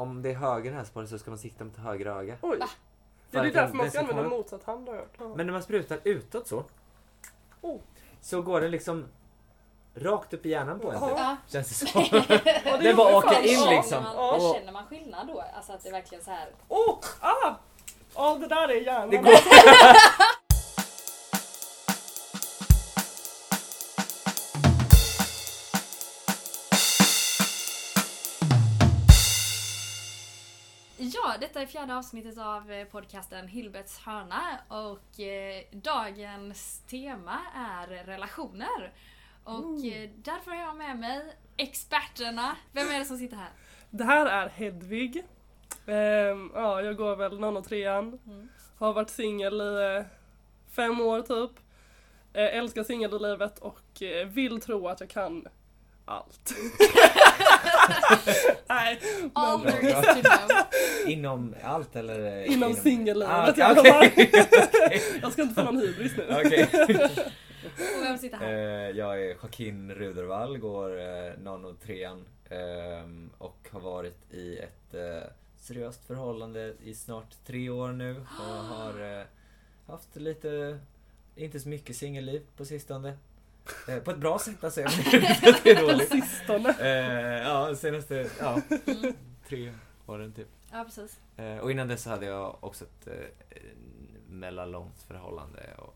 om det är höger näsborre så ska man sikta mot höger öga. Oj. Det är att därför den- man den ska använda upp. motsatt hand har jag hört. Ja. Men när man sprutar utåt så. Oh. Så går den liksom rakt upp i hjärnan på en. Ja. Typ. Ja. Känns det som. Ja, det Den gjorde bara fan. åker in Ja. liksom. Känner man, Ja. men känner man skillnad då? Alltså att det är verkligen så här. Oh! Ah! Ja, det där är hjärnan. Det går. Ja, detta är fjärde avsnittet av eh, podcasten Hilberts hörna och eh, dagens tema är relationer. Och eh, därför har jag med mig experterna. Vem är det som sitter här? Det här är Hedvig. Ehm, ja, jag går väl någon och trean. Mm. Har varit singel i eh, fem år typ. Eh, älskar singellivet och eh, vill tro att jag kan allt. Nej, All men there is to know. Inom allt eller? eh, inom singellivet Ah, okej. fall. Jag ska inte få någon hybris nu. Okej. Och vem sitter Eh, här? Jag är Joaquin Rudervall, går eh, nano trean ehm, och har varit i ett eh, seriöst förhållande i snart tre år nu och har eh, haft lite, inte så mycket singelliv på sistone. Eh, På ett bra sätt alltså, jag att det är dåligt. sistone. Eh, Ja, senaste, ja, Mm. tre åren typ. Ja, precis. Eh, Och innan dess så hade jag också ett eh, mellanlångt förhållande och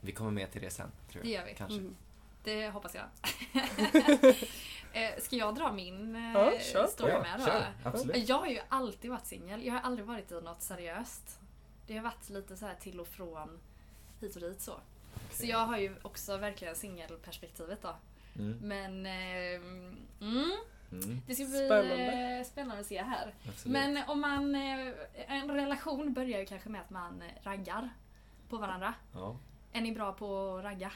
vi kommer med till det sen, tror jag. Det gör vi. Kanske. Mm. Det hoppas jag. Eh, Ska jag dra min eh, Ja, kör. story Ja, med då? kör, absolut. Jag har ju alltid varit singel. Jag har aldrig varit i något seriöst. Det har varit lite så här till och från hit och dit så. Så jag har ju också verkligen singelperspektivet då. Mm. Men eh, mm, Mm. det ska bli Spännande. eh, spännande att se här. Absolut. Men om man, eh, en relation börjar ju kanske med att man raggar på varandra. Ja. Är ni bra på att ragga?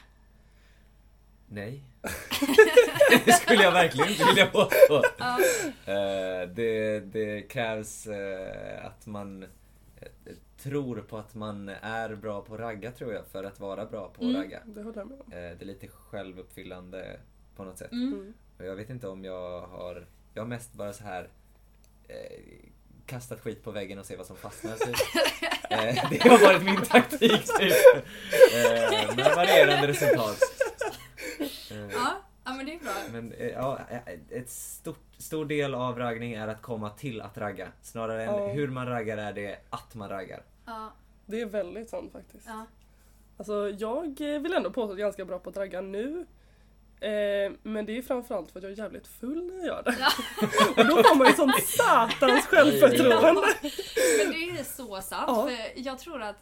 Nej. det skulle jag verkligen inte vilja påstå. Ja. Eh, det, det krävs att man tror på att man är bra på att ragga tror jag, för att vara bra på att Mm. ragga. Det håller jag med om. Eh, det är lite självuppfyllande på något sätt. Mm. Och jag vet inte om jag har... Jag har mest bara så här eh, kastat skit på väggen och se vad som fastnar. Typ. eh, det har varit min taktik typ. Eh, med varierande resultat. Eh, Ja, ja men det är bra. Men ja, ett stort, stor del av raggning är att komma till att ragga. Snarare än Ja. hur man raggar är det att man raggar. Ja, Det är väldigt sant faktiskt. ja. Alltså jag eh, vill ändå påstå att jag är ganska bra på att ragga nu. Eh, men det är framförallt för att jag är jävligt full när jag gör det. Ja. Och då får man ju sånt satans självförtroende. Men det är så sant. Ja. För jag tror att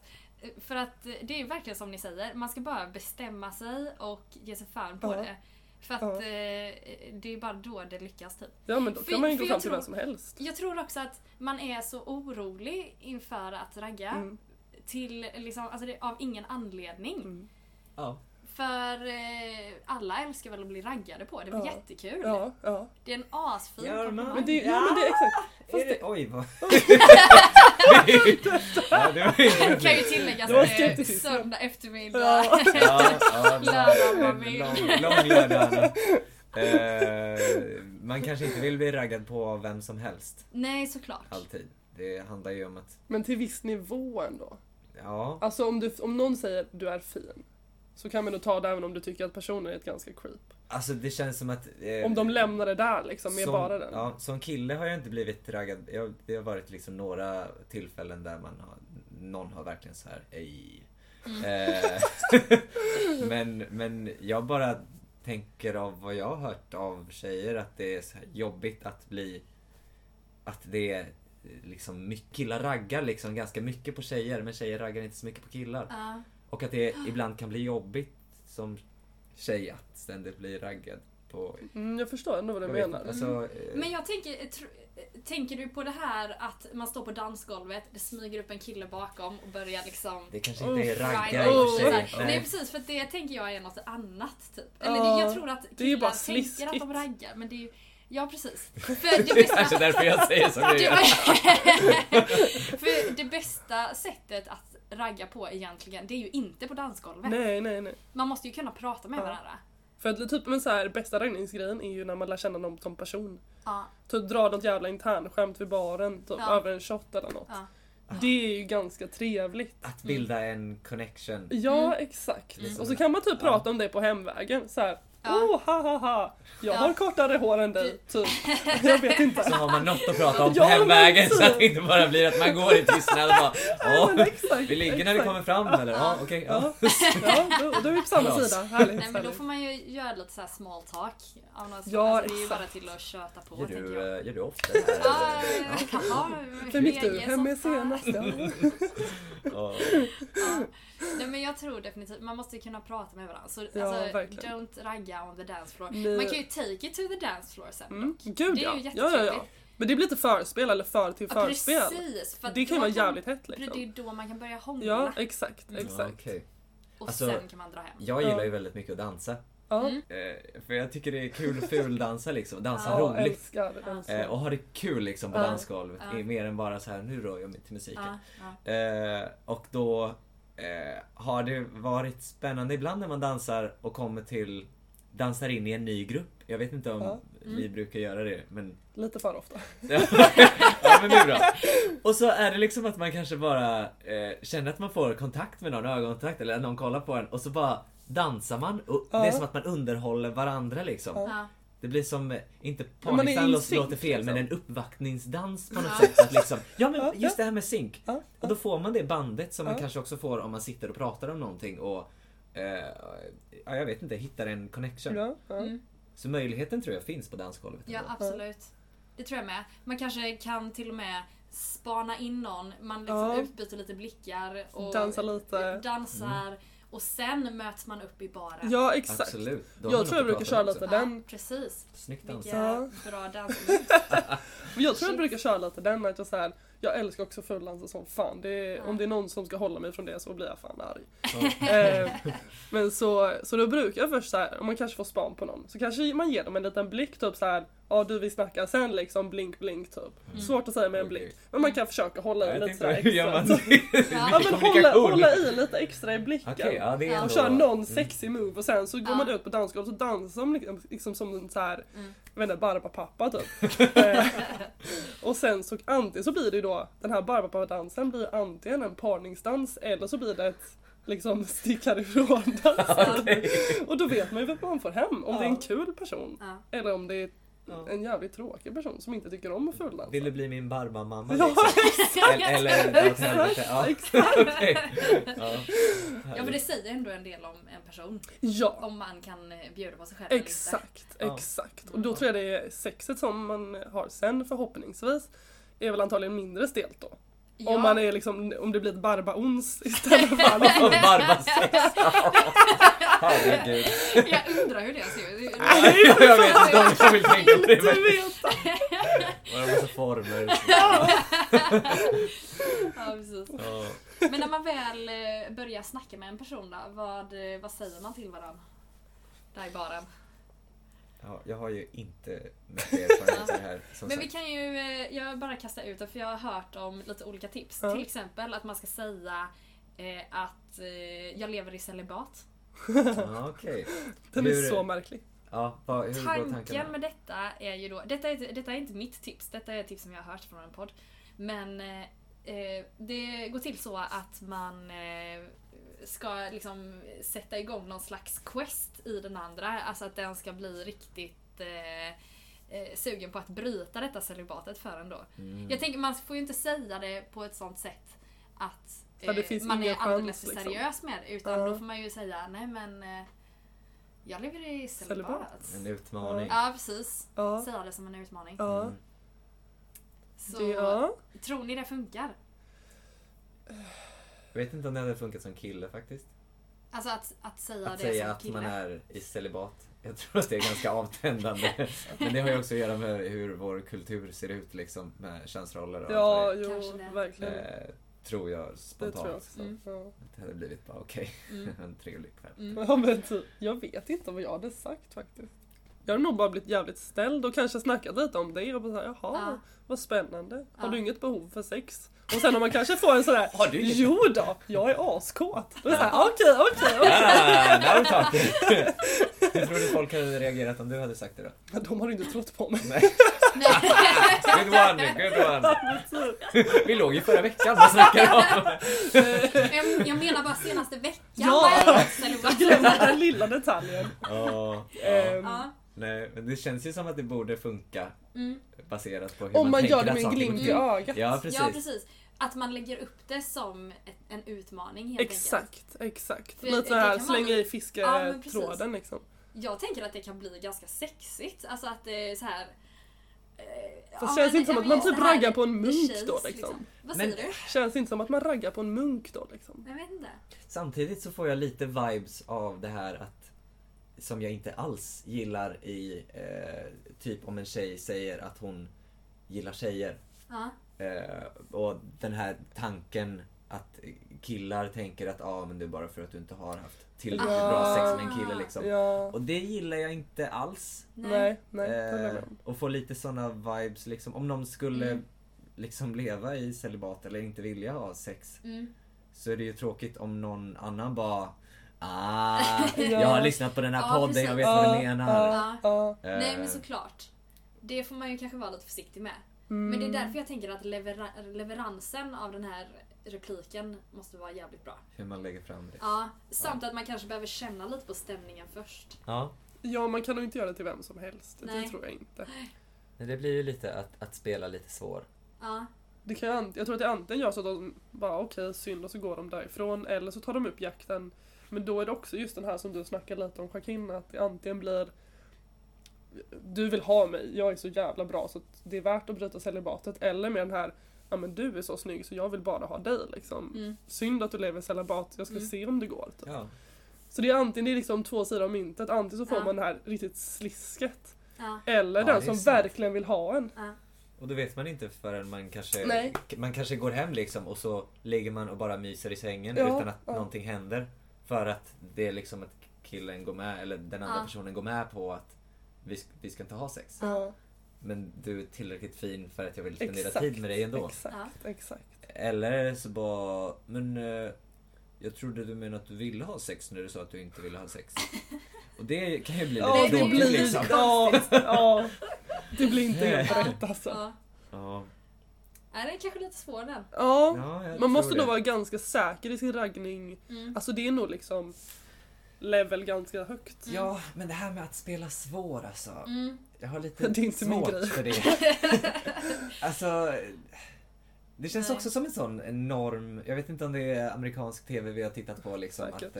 för att det är verkligen som ni säger, man ska bara bestämma sig och ge sig fan på Ja. det. För att Ja. eh, det är bara då det lyckas typ. Ja men då För- kan man ju gå fram till vem som helst. Jag tror också att man är så orolig inför att ragga Mm. till liksom, alltså det, av ingen anledning. Mm. Ja. För eh, alla älskar väl att bli raggade på, det är Ja. jättekul. Ja, ja. Det är en asfin man? komplimang. Men det, ja men det är exakt. Är Fast det, det, oj vad... ja, det var kan ju tilläggas att det är söndag eftermiddag. Ja. Ja, ja, Lördag en min. lång, lång lördag. Eh, man kanske inte vill bli raggad på av vem som helst. Nej, såklart. Alltid. Det handlar ju om att, men till viss nivå ändå. ja. Alltså om, du, om någon säger du är fin. Så kan man nog ta det även om du tycker att personen är ett ganska creep. Alltså det känns som att... eh, Om de lämnar det där liksom med som, bara den. Ja, som kille har jag inte blivit raggad. Jag, det har varit liksom några tillfällen där man har, någon har verkligen så här, ej. Mm. Eh, men, men jag bara tänker av vad jag har hört av tjejer att det är så här jobbigt att bli... Att det är liksom mycket, killar raggar liksom ganska mycket på tjejer men tjejer raggar inte så mycket på killar. Ja. Och att det ibland kan bli jobbigt som tjej att ständigt bli raggad på... Mm, jag förstår ändå vad du menar. alltså, eh, Men jag tänker, tr- tänker du på det här att man står på dansgolvet, det smyger upp en kille bakom och börjar liksom Det kanske inte är ragga i och för sig. Nej precis, för det tänker jag är något annat typ. Eller det, jag tror att det är ju bara killar tänker att de raggar men det är ju Ja precis. För det Det är bästa, kanske därför jag säger som jag det, gör. för det bästa sättet att ragga på egentligen, det är ju inte på dansgolvet. Nej, nej, nej. Man måste ju kunna prata med Ja. varandra. För att typ men så här, bästa raggningsgrejen är ju när man lär känna någon som person. Ja, Typ dra något jävla internskämt vid baren, typ Ja. över en shot eller något. ja. Det är ju ganska trevligt. Att bilda en connection. Ja, Mm. exakt. Mm. Och så kan man typ Ja. prata om det på hemvägen. Så här, Ja. oh ha ha ha, jag Ja. har kortare hår än dig, typ. Jag vet inte. Så har man något att prata om på Ja, hemvägen så typ. att det inte bara blir att man går i tystnad och bara Ja, Åh, exakt, vi ligger när vi kommer fram eller? Ja, okej. ja. Ja, ja då, då är vi på samma Bra. sida. Härligt. Nej men då får man ju göra lite så här small talk. Av något. Ja, alltså, det är ju bara till att köta på Gör tänker du, jag. eh, gör du ofta det här? Ja, eller? ja, Vem gick du hem med senast? Ja. Ja. Ja. Nej men jag tror definitivt, man måste kunna prata med varandra. Så Ja, alltså, verkligen. don't ragga on the dance floor. Nej. Man kan ju take it to the dance floor sen Mm, dock. gud Det är ja. ju ja, ja, ja. jättetrevligt. Men det blir lite förspel eller för till Ja, förspel. precis. För att det kan ju vara jävligt hett Det är liksom. ju då man kan börja hångla. Ja, exakt, Mm. Ja, exakt. okej. och Alltså, sen kan man dra hem. Jag gillar Ja. ju väldigt mycket att dansa. Ja, Mm. Eh, för jag tycker det är kul att fuldansa liksom. Dansa Ja, ja roligt. älskar, älskar. Eh, och ha det kul liksom på Ja. dansgolvet. Ja. är Mer än bara så här nu rör jag mig till musiken. Ja, ja. Eh, och då eh, har det varit spännande ibland när man dansar och kommer till dansar in i en ny grupp. Jag vet inte om Ja. vi Mm. brukar göra det men Lite för ofta. ja, men det är bra. Och så är det liksom att man kanske bara eh, känner att man får kontakt med någon, ögonkontakt eller någon kollar på en och så bara dansar man. Och Det är Ja. som att man underhåller varandra liksom. Ja. Det blir som, eh, inte Men parningsdans låter fel, men liksom. en uppvaktningsdans på något sätt. Att liksom, ja men just det här med synk. Och då får man det bandet som man kanske också får om man sitter och pratar om någonting och eh, ja, jag vet inte, hittar en connection. ja, ja. Mm. Så möjligheten tror jag finns på dansgolvet. Ja, ändå. absolut. Det tror jag med. Man kanske kan till och med spana in någon, man liksom Ja. utbyter lite blickar och Dansa lite. dansar och sen möts man upp i baren. ja, exakt. Absolut. Jag tror jag brukar köra lite den. Ja, precis. Snyggt Vilka dansat. bra dans. Men jag tror jag brukar köra lite den att jag så här, jag älskar också fuldansa som fan. Det är, Ja. Om det är någon som ska hålla mig från det så blir jag fan arg. Ja. Eh, men så, så då brukar jag först så här, om man kanske får span på någon, så kanske man ger dem en liten blick typ så här. Ja du vi snackar sen liksom blink blink typ. Mm. Svårt att säga med en blick. Men man kan försöka hålla i lite sådär gör man extra. det? Ja. Ja men hålla, hålla i lite extra i blicken. Okej, ja det är ändå... Och köra någon Mm. sexy move och sen så går Ja. man ut på dansgolvet och dansar liksom, liksom som en så här, Mm. Inte, Barbapapa typ. Eh, och sen så antingen så blir det ju då, den här Barbapapa-dansen blir antingen en parningsdans eller så blir det ett liksom stick härifrån dans. Okej. Och då vet man ju vad man får hem, om det är en Ja. kul person Ja. eller om det är Ja. en jävligt tråkig person som inte tycker om att fuldansa. Vill du bli min Barbamamma Ja, liksom? Eller, eller åt helvete? Ja. Exakt. Okej. Ja. ja men det säger ändå en del om en person. Ja, Om man kan eh, bjuda på sig själv eller inte. exakt, Ja. exakt. Och då tror jag det är sexet som man har sen förhoppningsvis är väl antagligen mindre stelt då. Ja. Om man är liksom, om det blir ett barbaons istället för liksom. Barbasex. Herregud. Jag undrar hur det ser ut. Nej, Jag vet inte om jag vill tänka på det. inte men- veta. Bara massa former. Ja, precis. Ja. Men när man väl eh, börjar snacka med en person då, vad, eh, vad säger man till varandra? Där i baren. Ja, jag har ju inte mycket erfarenhet av det här. Som Men vi sagt. kan ju, eh, jag bara kastar ut det för jag har hört om lite olika tips. Ja. Till exempel att man ska säga eh, att eh, jag lever i celibat. Ja, okej. Den Hur- är så märklig. Ja, vad, hur går Tanken med detta är ju då, detta är, inte- detta är inte mitt tips, detta är ett tips som jag har hört från en podd. Men eh, eh, det går till så att man eh, ska liksom sätta igång någon slags quest i den andra. Alltså att den ska bli riktigt eh, eh, sugen på att bryta detta celibatet för en då. Mm. Jag tänker man får ju inte säga det på ett sånt sätt att eh, finns man är alldeles för liksom. seriös med det. Utan Ja. då får man ju säga nej men eh, jag lever i celibat. En utmaning. Ja precis. Ja. Säga det som en utmaning. Ja. Mm. Så Det, ja. tror ni det funkar? Jag vet inte om det hade funkat som kille faktiskt. Alltså att, att säga Att det säga som att kille. man är i celibat. Jag tror att det är ganska avtändande. Men det har ju också att göra med hur vår kultur ser ut liksom med könsroller och Ja, allt jo, verkligen. Eh, tror jag Det spontant. tror jag också. Mm. Ja. Det hade blivit bara okej, Mm. en trevlig kväll. Mm. Ja men typ, jag vet inte vad jag hade sagt faktiskt. Jag hade nog bara blivit jävligt ställd och kanske snackat lite om det och bara såhär, jaha, Ja. vad spännande. Har Ja. du inget behov för sex? Och sen om man kanske får en sådär, Har du inget jo då, jag är askåt. Då är det såhär, okej, okej, okej. Ah. Hur tror du folk hade reagerat om du hade sagt det då? Men De har inte trott på mig. Nej. Good one, good one. Vi låg ju förra veckan, vad snackar du om? jag, jag menar bara senaste veckan Ja. jag glömde den lilla detaljen. Ja, Ehm, Ja. Nej, men det känns ju som att det borde funka Mm. baserat på hur Om man tänker gör det med en glimt i ögat. Ja, precis. Ja precis. Att man lägger upp det som ett, en utmaning helt enkelt. Exakt, exakt. Lite det så här kan slänga i Ja, men fisketråden liksom. Jag tänker att det kan bli ganska sexigt. Alltså att det är så här. eh, Fast ja, känns men- inte som ja, att men man typ raggar på en munk känns, då liksom. Vad Men- säger du? Känns inte som att man raggar på en munk då liksom. Jag vet inte. Samtidigt så får jag lite vibes av det här att som jag inte alls gillar i eh, typ om en tjej säger att hon gillar tjejer. Ja. Eh, och den här tanken att killar tänker att ah, men det är bara för att du inte har haft tillräckligt Ja. bra sex med en kille liksom. Ja. Och det gillar jag inte alls. Nej, nej. Eh, och få lite såna vibes liksom. Om någon skulle Mm. liksom leva i celibat eller inte vilja ha sex. Mm. Så är det ju tråkigt om någon annan bara Ah, Ja. jag har lyssnat på den här Ja, podden, precis. jag vet vad du menar. Nej Eh, men såklart. Det får man ju kanske vara lite försiktig med. Mm. Men det är därför jag tänker att levera- leveransen av den här repliken måste vara jävligt bra. Hur man lägger fram det. Ja, samt att man kanske behöver känna lite på stämningen först. Ja. Ja, man kan nog inte göra det till vem som helst. Det Nej. tror jag inte. Men det blir ju lite att, att spela lite svår. Ja, Det kan jag tror att det antingen gör så att de bara okej, synd och så går de därifrån. Eller så tar de upp jakten. Men då är det också just den här som du snackade lite om Joaquin, att det antingen blir du vill ha mig, jag är så jävla bra så det är värt att bryta celibatet. Eller med den här, ja men du är så snygg så jag vill bara ha dig liksom. mm. Synd att du lever celibat, jag ska Mm. se om det går. Typ. Ja. Så det är antingen det är liksom två sidor av myntet, antingen så får Ja. man det här riktigt slisket. ja, Eller Ja, den som sant. verkligen vill ha en. ja. Och då vet man inte förrän man kanske, Nej. man kanske går hem liksom och så ligger man och bara myser i sängen Ja, utan att ja. någonting händer. För att det är liksom att killen går med, eller den andra Ja. personen går med på att vi, vi ska inte ha sex. Ja, Men du är tillräckligt fin för att jag vill spendera exakt. tid med dig ändå. Exakt, exakt. Eller så bara, men eh, jag trodde du menade att du ville ha sex när du sa att du inte ville ha sex. Och det kan ju bli lite det tråkigt blir, liksom. ja. Det blir inte helt rätt alltså. ja. Är kanske lite svår den. Ja, ja man måste det. nog vara ganska säker i sin raggning. Mm. Alltså det är nog liksom level ganska högt. Ja, men det här med att spela svår alltså. Mm. Jag har lite Det är inte min svårt grej. för det. alltså, det känns Nej. också som en sån enorm, jag vet inte om det är amerikansk TV vi har tittat på liksom. Säkert. Att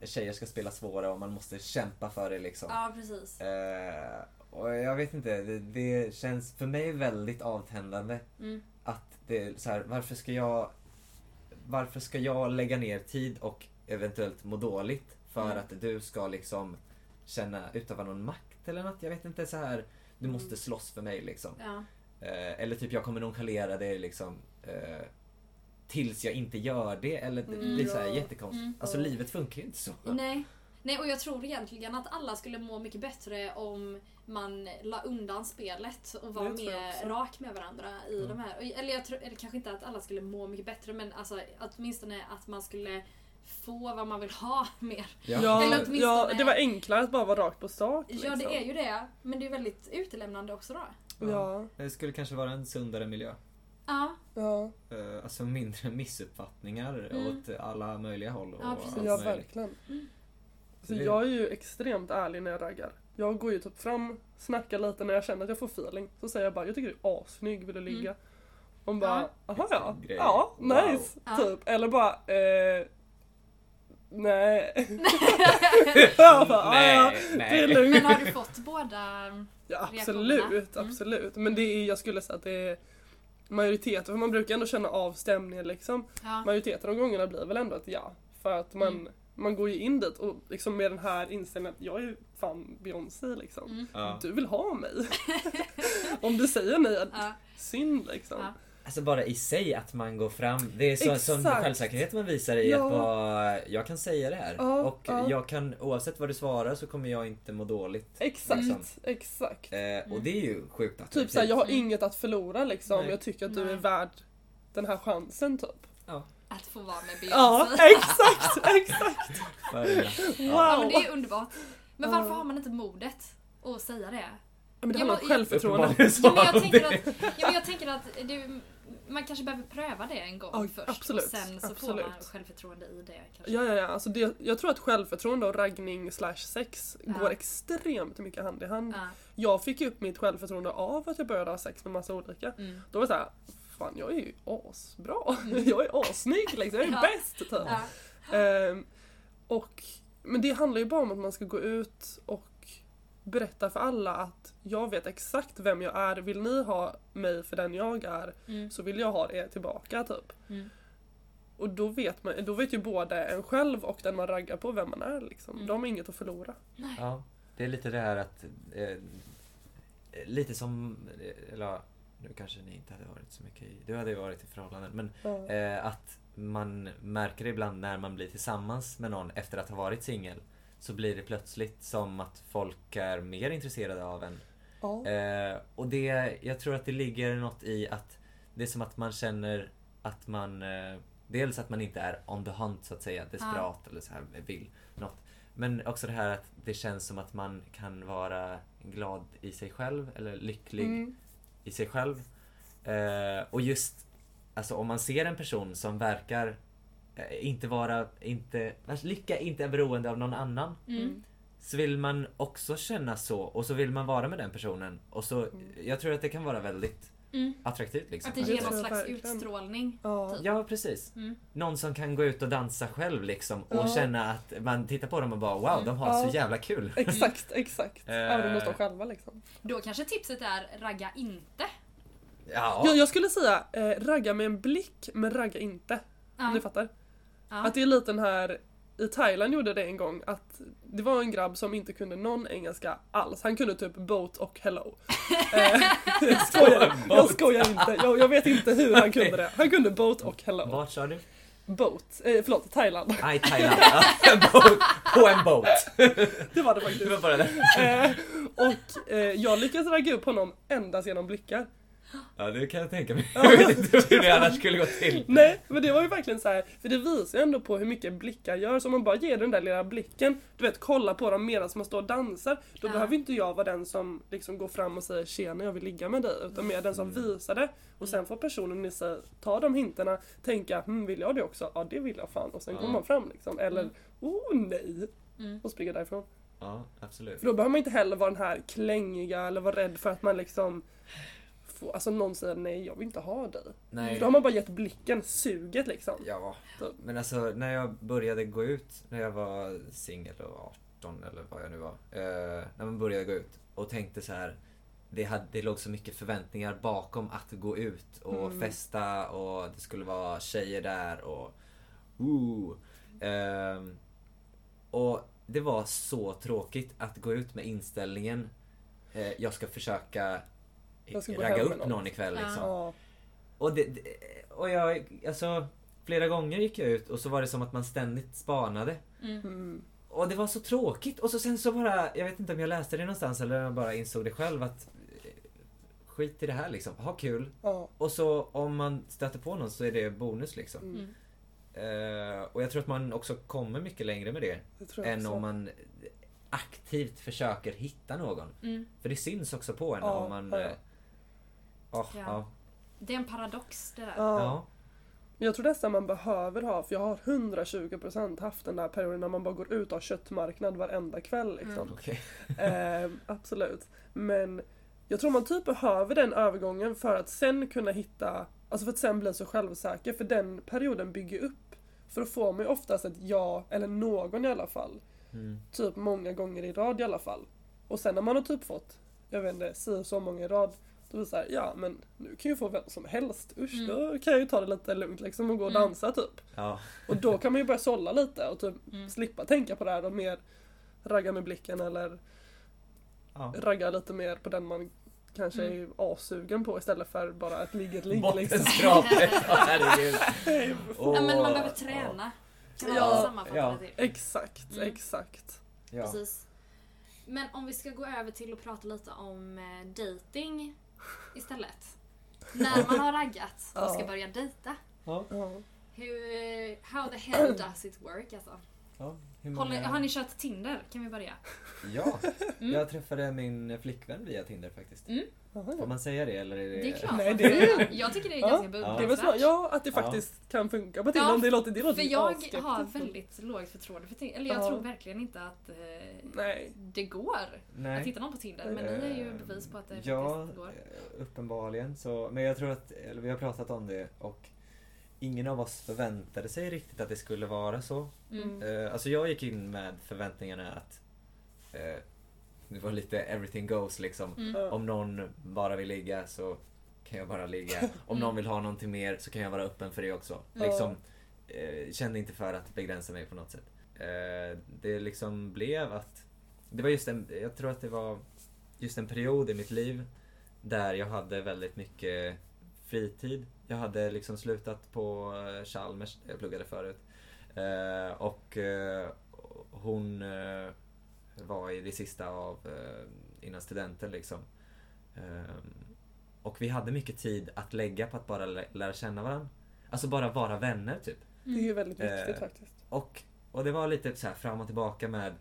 eh, tjejer ska spela svåra och man måste kämpa för det liksom. Ja, precis. Eh, och jag vet inte, det, det känns för mig väldigt avtändande Mm. Att det är så här, varför ska jag varför ska jag lägga ner tid och eventuellt må dåligt för Mm. att du ska liksom känna, utöva någon makt eller något? Jag vet inte så här. Du Mm. måste slåss för mig liksom. Ja. Eh, eller typ jag kommer nonchalera dig liksom eh, tills jag inte gör det. Eller det Mm. blir så här Ja. jättekonstigt. Mm. Alltså livet funkar ju inte så. Nej. Nej, och jag tror egentligen att alla skulle må mycket bättre om man la undan spelet och var mer rak med varandra i Mm. de här. Eller jag tror, eller kanske inte att alla skulle må mycket bättre men alltså åtminstone att man skulle få vad man vill ha mer. Ja, Eller ja, det var enklare att bara vara rakt på sak. Ja, liksom. det är ju det. Men det är väldigt utelämnande också då. Ja, Det skulle kanske vara en sundare miljö. Ja, ja, Eh, Alltså mindre missuppfattningar Mm. åt alla möjliga håll. Och Ja, precis. ja verkligen. Mm. Så Det- jag är ju extremt ärlig när jag raggar. Jag går ju typ fram, snackar lite när jag känner att jag får feeling. Så säger jag bara, jag tycker du är assnygg, vill du ligga? Hon bara, jaha ja, Grej. ja, Wow. nice, Ja. typ. Eller bara, eh, nej. jag bara, "Ah, ja, Nej, det är nej. lugnt. men har du fått båda? Ja, absolut, Mm. absolut. Men det är, jag skulle säga att det är majoriteten, för man brukar ändå känna av stämningen liksom. Ja. Majoriteten av gångerna blir väl ändå ett ja. För att man, Mm. Man går ju in dit och liksom med den här inställningen att jag är ju fan Beyoncé liksom. Mm. Ja. Du vill ha mig. Om du säger nej, Ja. synd liksom. Ja. Alltså bara i sig att man går fram. Det är så, sån självsäkerhet man visar i Ja. att bara, jag kan säga det här. Ja, och ja. jag kan, oavsett vad du svarar så kommer jag inte må dåligt. Exakt, Liksom. exakt. Eh, och det är ju sjukt Typ attraktivt. såhär, jag har Mm. inget att förlora liksom. Nej. Jag tycker att du Nej. är värd den här chansen typ. Att få vara med Ja, Beyoncé. exakt, exakt. För- Ja, men Wow! det är underbart. Men varför Ja. har man inte modet att säga det? Ja, men det handlar om jag- självförtroende. Ja, men jag tänker att, ja, men jag tänker att du, man kanske behöver pröva det en gång Ja, först. absolut, och sen så får absolut. man självförtroende i det. Kanske. Ja, ja, ja. Alltså det, jag tror att självförtroende och raggning slash sex Ja. går extremt mycket hand i hand. Ja. Jag fick upp mitt självförtroende av att jag började ha sex med massa olika. Mm. Då var det såhär, fan jag är ju asbra. Jag är assnygg liksom, jag är Ja. bäst typ. Ja. Ehm, och, men det handlar ju bara om att man ska gå ut och berätta för alla att jag vet exakt vem jag är. Vill ni ha mig för den jag är Mm. så vill jag ha er tillbaka typ. Mm. Och då vet, man, då vet ju både en själv och den man raggar på vem man är liksom. Mm. De har inget att förlora. Ja, det är lite det här att... Eh, lite som... Eller nu kanske ni inte hade varit så mycket i... Du hade ju varit i förhållanden. Men Ja. eh, att man märker det ibland när man blir tillsammans med någon efter att ha varit singel. Så blir det plötsligt som att folk är mer intresserade av en. Ja. Eh, och det, jag tror att det ligger något i att det är som att man känner att man eh, Dels att man inte är on the hunt så att säga, desperat eller så här vill något. Men också det här att det känns som att man kan vara glad i sig själv eller lycklig Mm. I sig själv. Eh, och just alltså om man ser en person som verkar eh, inte vara, inte, vars lycka inte är beroende av någon annan. Mm. Så vill man också känna så och så vill man vara med den personen. Och så, jag tror att det kan vara väldigt Mm. attraktivt liksom. Att det ger någon slags utstrålning. Ja. Typ. Ja, precis. Mm. Någon som kan gå ut och dansa själv liksom och Ja. känna att man tittar på dem och bara wow, de har Ja. så jävla kul. Exakt, exakt. Eh. Även om de står själva liksom. Då kanske tipset är ragga inte. Ja, Jag, jag skulle säga eh, ragga med en blick men ragga inte. Ja. Ni fattar? Ja. Att det är lite den här i Thailand gjorde det en gång att det var en grabb som inte kunde någon engelska alls. Han kunde typ boat och hello. Eh, jag, skojar, jag skojar inte. Jag, jag vet inte hur han kunde det. Han kunde boat och hello. Vart sa du? Boat. Eh, förlåt, Thailand. I Thailand. Boat. På en båt. Det var det Det faktiskt. var bara det. Eh, och eh, jag lyckades ragga upp honom endast genom blickar. Ja, det kan jag tänka mig. Jag vet inte hur det annars skulle gå till. Nej, men det var ju verkligen så här, för det visar ju ändå på hur mycket blickar gör. Så om man bara ger den där lilla blicken, du vet kolla på dem medan man står och dansar. Då Ja. behöver inte jag vara den som liksom går fram och säger tjena jag vill ligga med dig. Utan mer den som Mm. visar det. Och sen får personen i sig ta de hintarna, tänka hm, vill jag det också? Ja det vill jag fan. Och sen Ja. kommer man fram liksom. Eller Mm. oh nej. Mm. Och springa därifrån. Ja, absolut. För då behöver man inte heller vara den här klängiga eller vara rädd för att man liksom får, Alltså någon säger nej jag vill inte ha dig. Nej. Då har man bara gett blicken, suget liksom. Ja, men alltså när jag började gå ut när jag var singel och 18 eller vad jag nu var. Eh, när man började gå ut och tänkte så här. Det, hade, det låg så mycket förväntningar bakom att gå ut och Mm. festa och det skulle vara tjejer där och... Ooh. Ehm, och det var så tråkigt att gå ut med inställningen eh, jag ska försöka ragga upp någon. någon ikväll liksom. Ja. Och, det, och jag, alltså flera gånger gick jag ut och så var det som att man ständigt spanade. Mm. Mm. Och det var så tråkigt. Och så sen så bara, jag vet inte om jag läste det någonstans eller om jag bara insåg det själv att eh, skit i det här liksom, ha kul. Ja. Och så om man stöter på någon så är det bonus liksom. Mm. Eh, och jag tror att man också kommer mycket längre med det. Det Än också. om man aktivt försöker hitta någon. Mm. För det syns också på en Ja, om man... ja, ja. åh, Ja. ja. Det är en paradox det där. Ja. Ja. Men jag tror nästan man behöver ha, för jag har 120% haft den där perioden när man bara går ut och har köttmarknad varenda kväll liksom. Mm. Eh, absolut. Men jag tror man typ behöver den övergången för att sen kunna hitta, alltså för att sen bli så självsäker. För den perioden bygger upp. För då får man ju oftast ett ja, eller någon i alla fall. Mm. Typ många gånger i rad i alla fall. Och sen när man har typ fått, jag vet inte, si så många i rad. Då blir det såhär, ja men nu kan jag få vem som helst. Usch, Mm. då kan jag ju ta det lite lugnt liksom och gå och Mm. dansa typ. Ja. Och då kan man ju börja sålla lite och typ Mm. slippa tänka på det här och mer ragga med blicken eller Ja. ragga lite mer på den man kanske Mm. är assugen på istället för bara ett ligget ligg liksom. Bottenskrapet, Åh, herregud. Ja, men man behöver träna. Kan Ja. sammanfatta Ja. det till. Exakt, Mm. exakt. Ja. Precis. Men om vi ska gå över till att prata lite om eh, dating istället. När man har raggat och ska Ja. börja dejta. Ja. Hur, how the hell does it work alltså? Ja. Hur Håller, har ni kört Tinder? Kan vi börja? Ja, Mm. jag träffade min flickvän via Tinder faktiskt. Mm. Får man säga det eller är det... Det är klart. Nej, det är-. Jag tycker det är Ja. ganska Ja. Beundransvärt. ja att det Ja. faktiskt kan funka på Tinder. Ja, det låter, det låter För jag asskeptiskt. har väldigt lågt förtroende för Tinder. Eller jag Ja. tror verkligen inte att eh, Nej. det går Nej. att hitta någon på Tinder. Men ni är ju Eh, bevis på att det Ja, faktiskt går. eh, uppenbarligen. Så, men jag tror att, eller vi har pratat om det och ingen av oss förväntade sig riktigt att det skulle vara så. Mm. Eh, alltså jag gick in med förväntningarna att eh, det var lite everything goes liksom. Mm. Om någon bara vill ligga så kan jag bara ligga. Om Mm. någon vill ha någonting mer så kan jag vara öppen för det också. Ja. Liksom, eh, kände inte för att begränsa mig på något sätt. Eh, det liksom blev att... Det var just en, jag tror att det var just en period i mitt liv där jag hade väldigt mycket fritid. Jag hade liksom slutat på eh, Chalmers, jag pluggade förut. Eh, och eh, hon eh, var i det sista av eh, innan studenten liksom. Ehm, och vi hade mycket tid att lägga på att bara lä- lära känna varandra. Alltså bara vara vänner typ. Det är ju väldigt viktigt Eh, faktiskt. Och, och det var lite så här fram och tillbaka med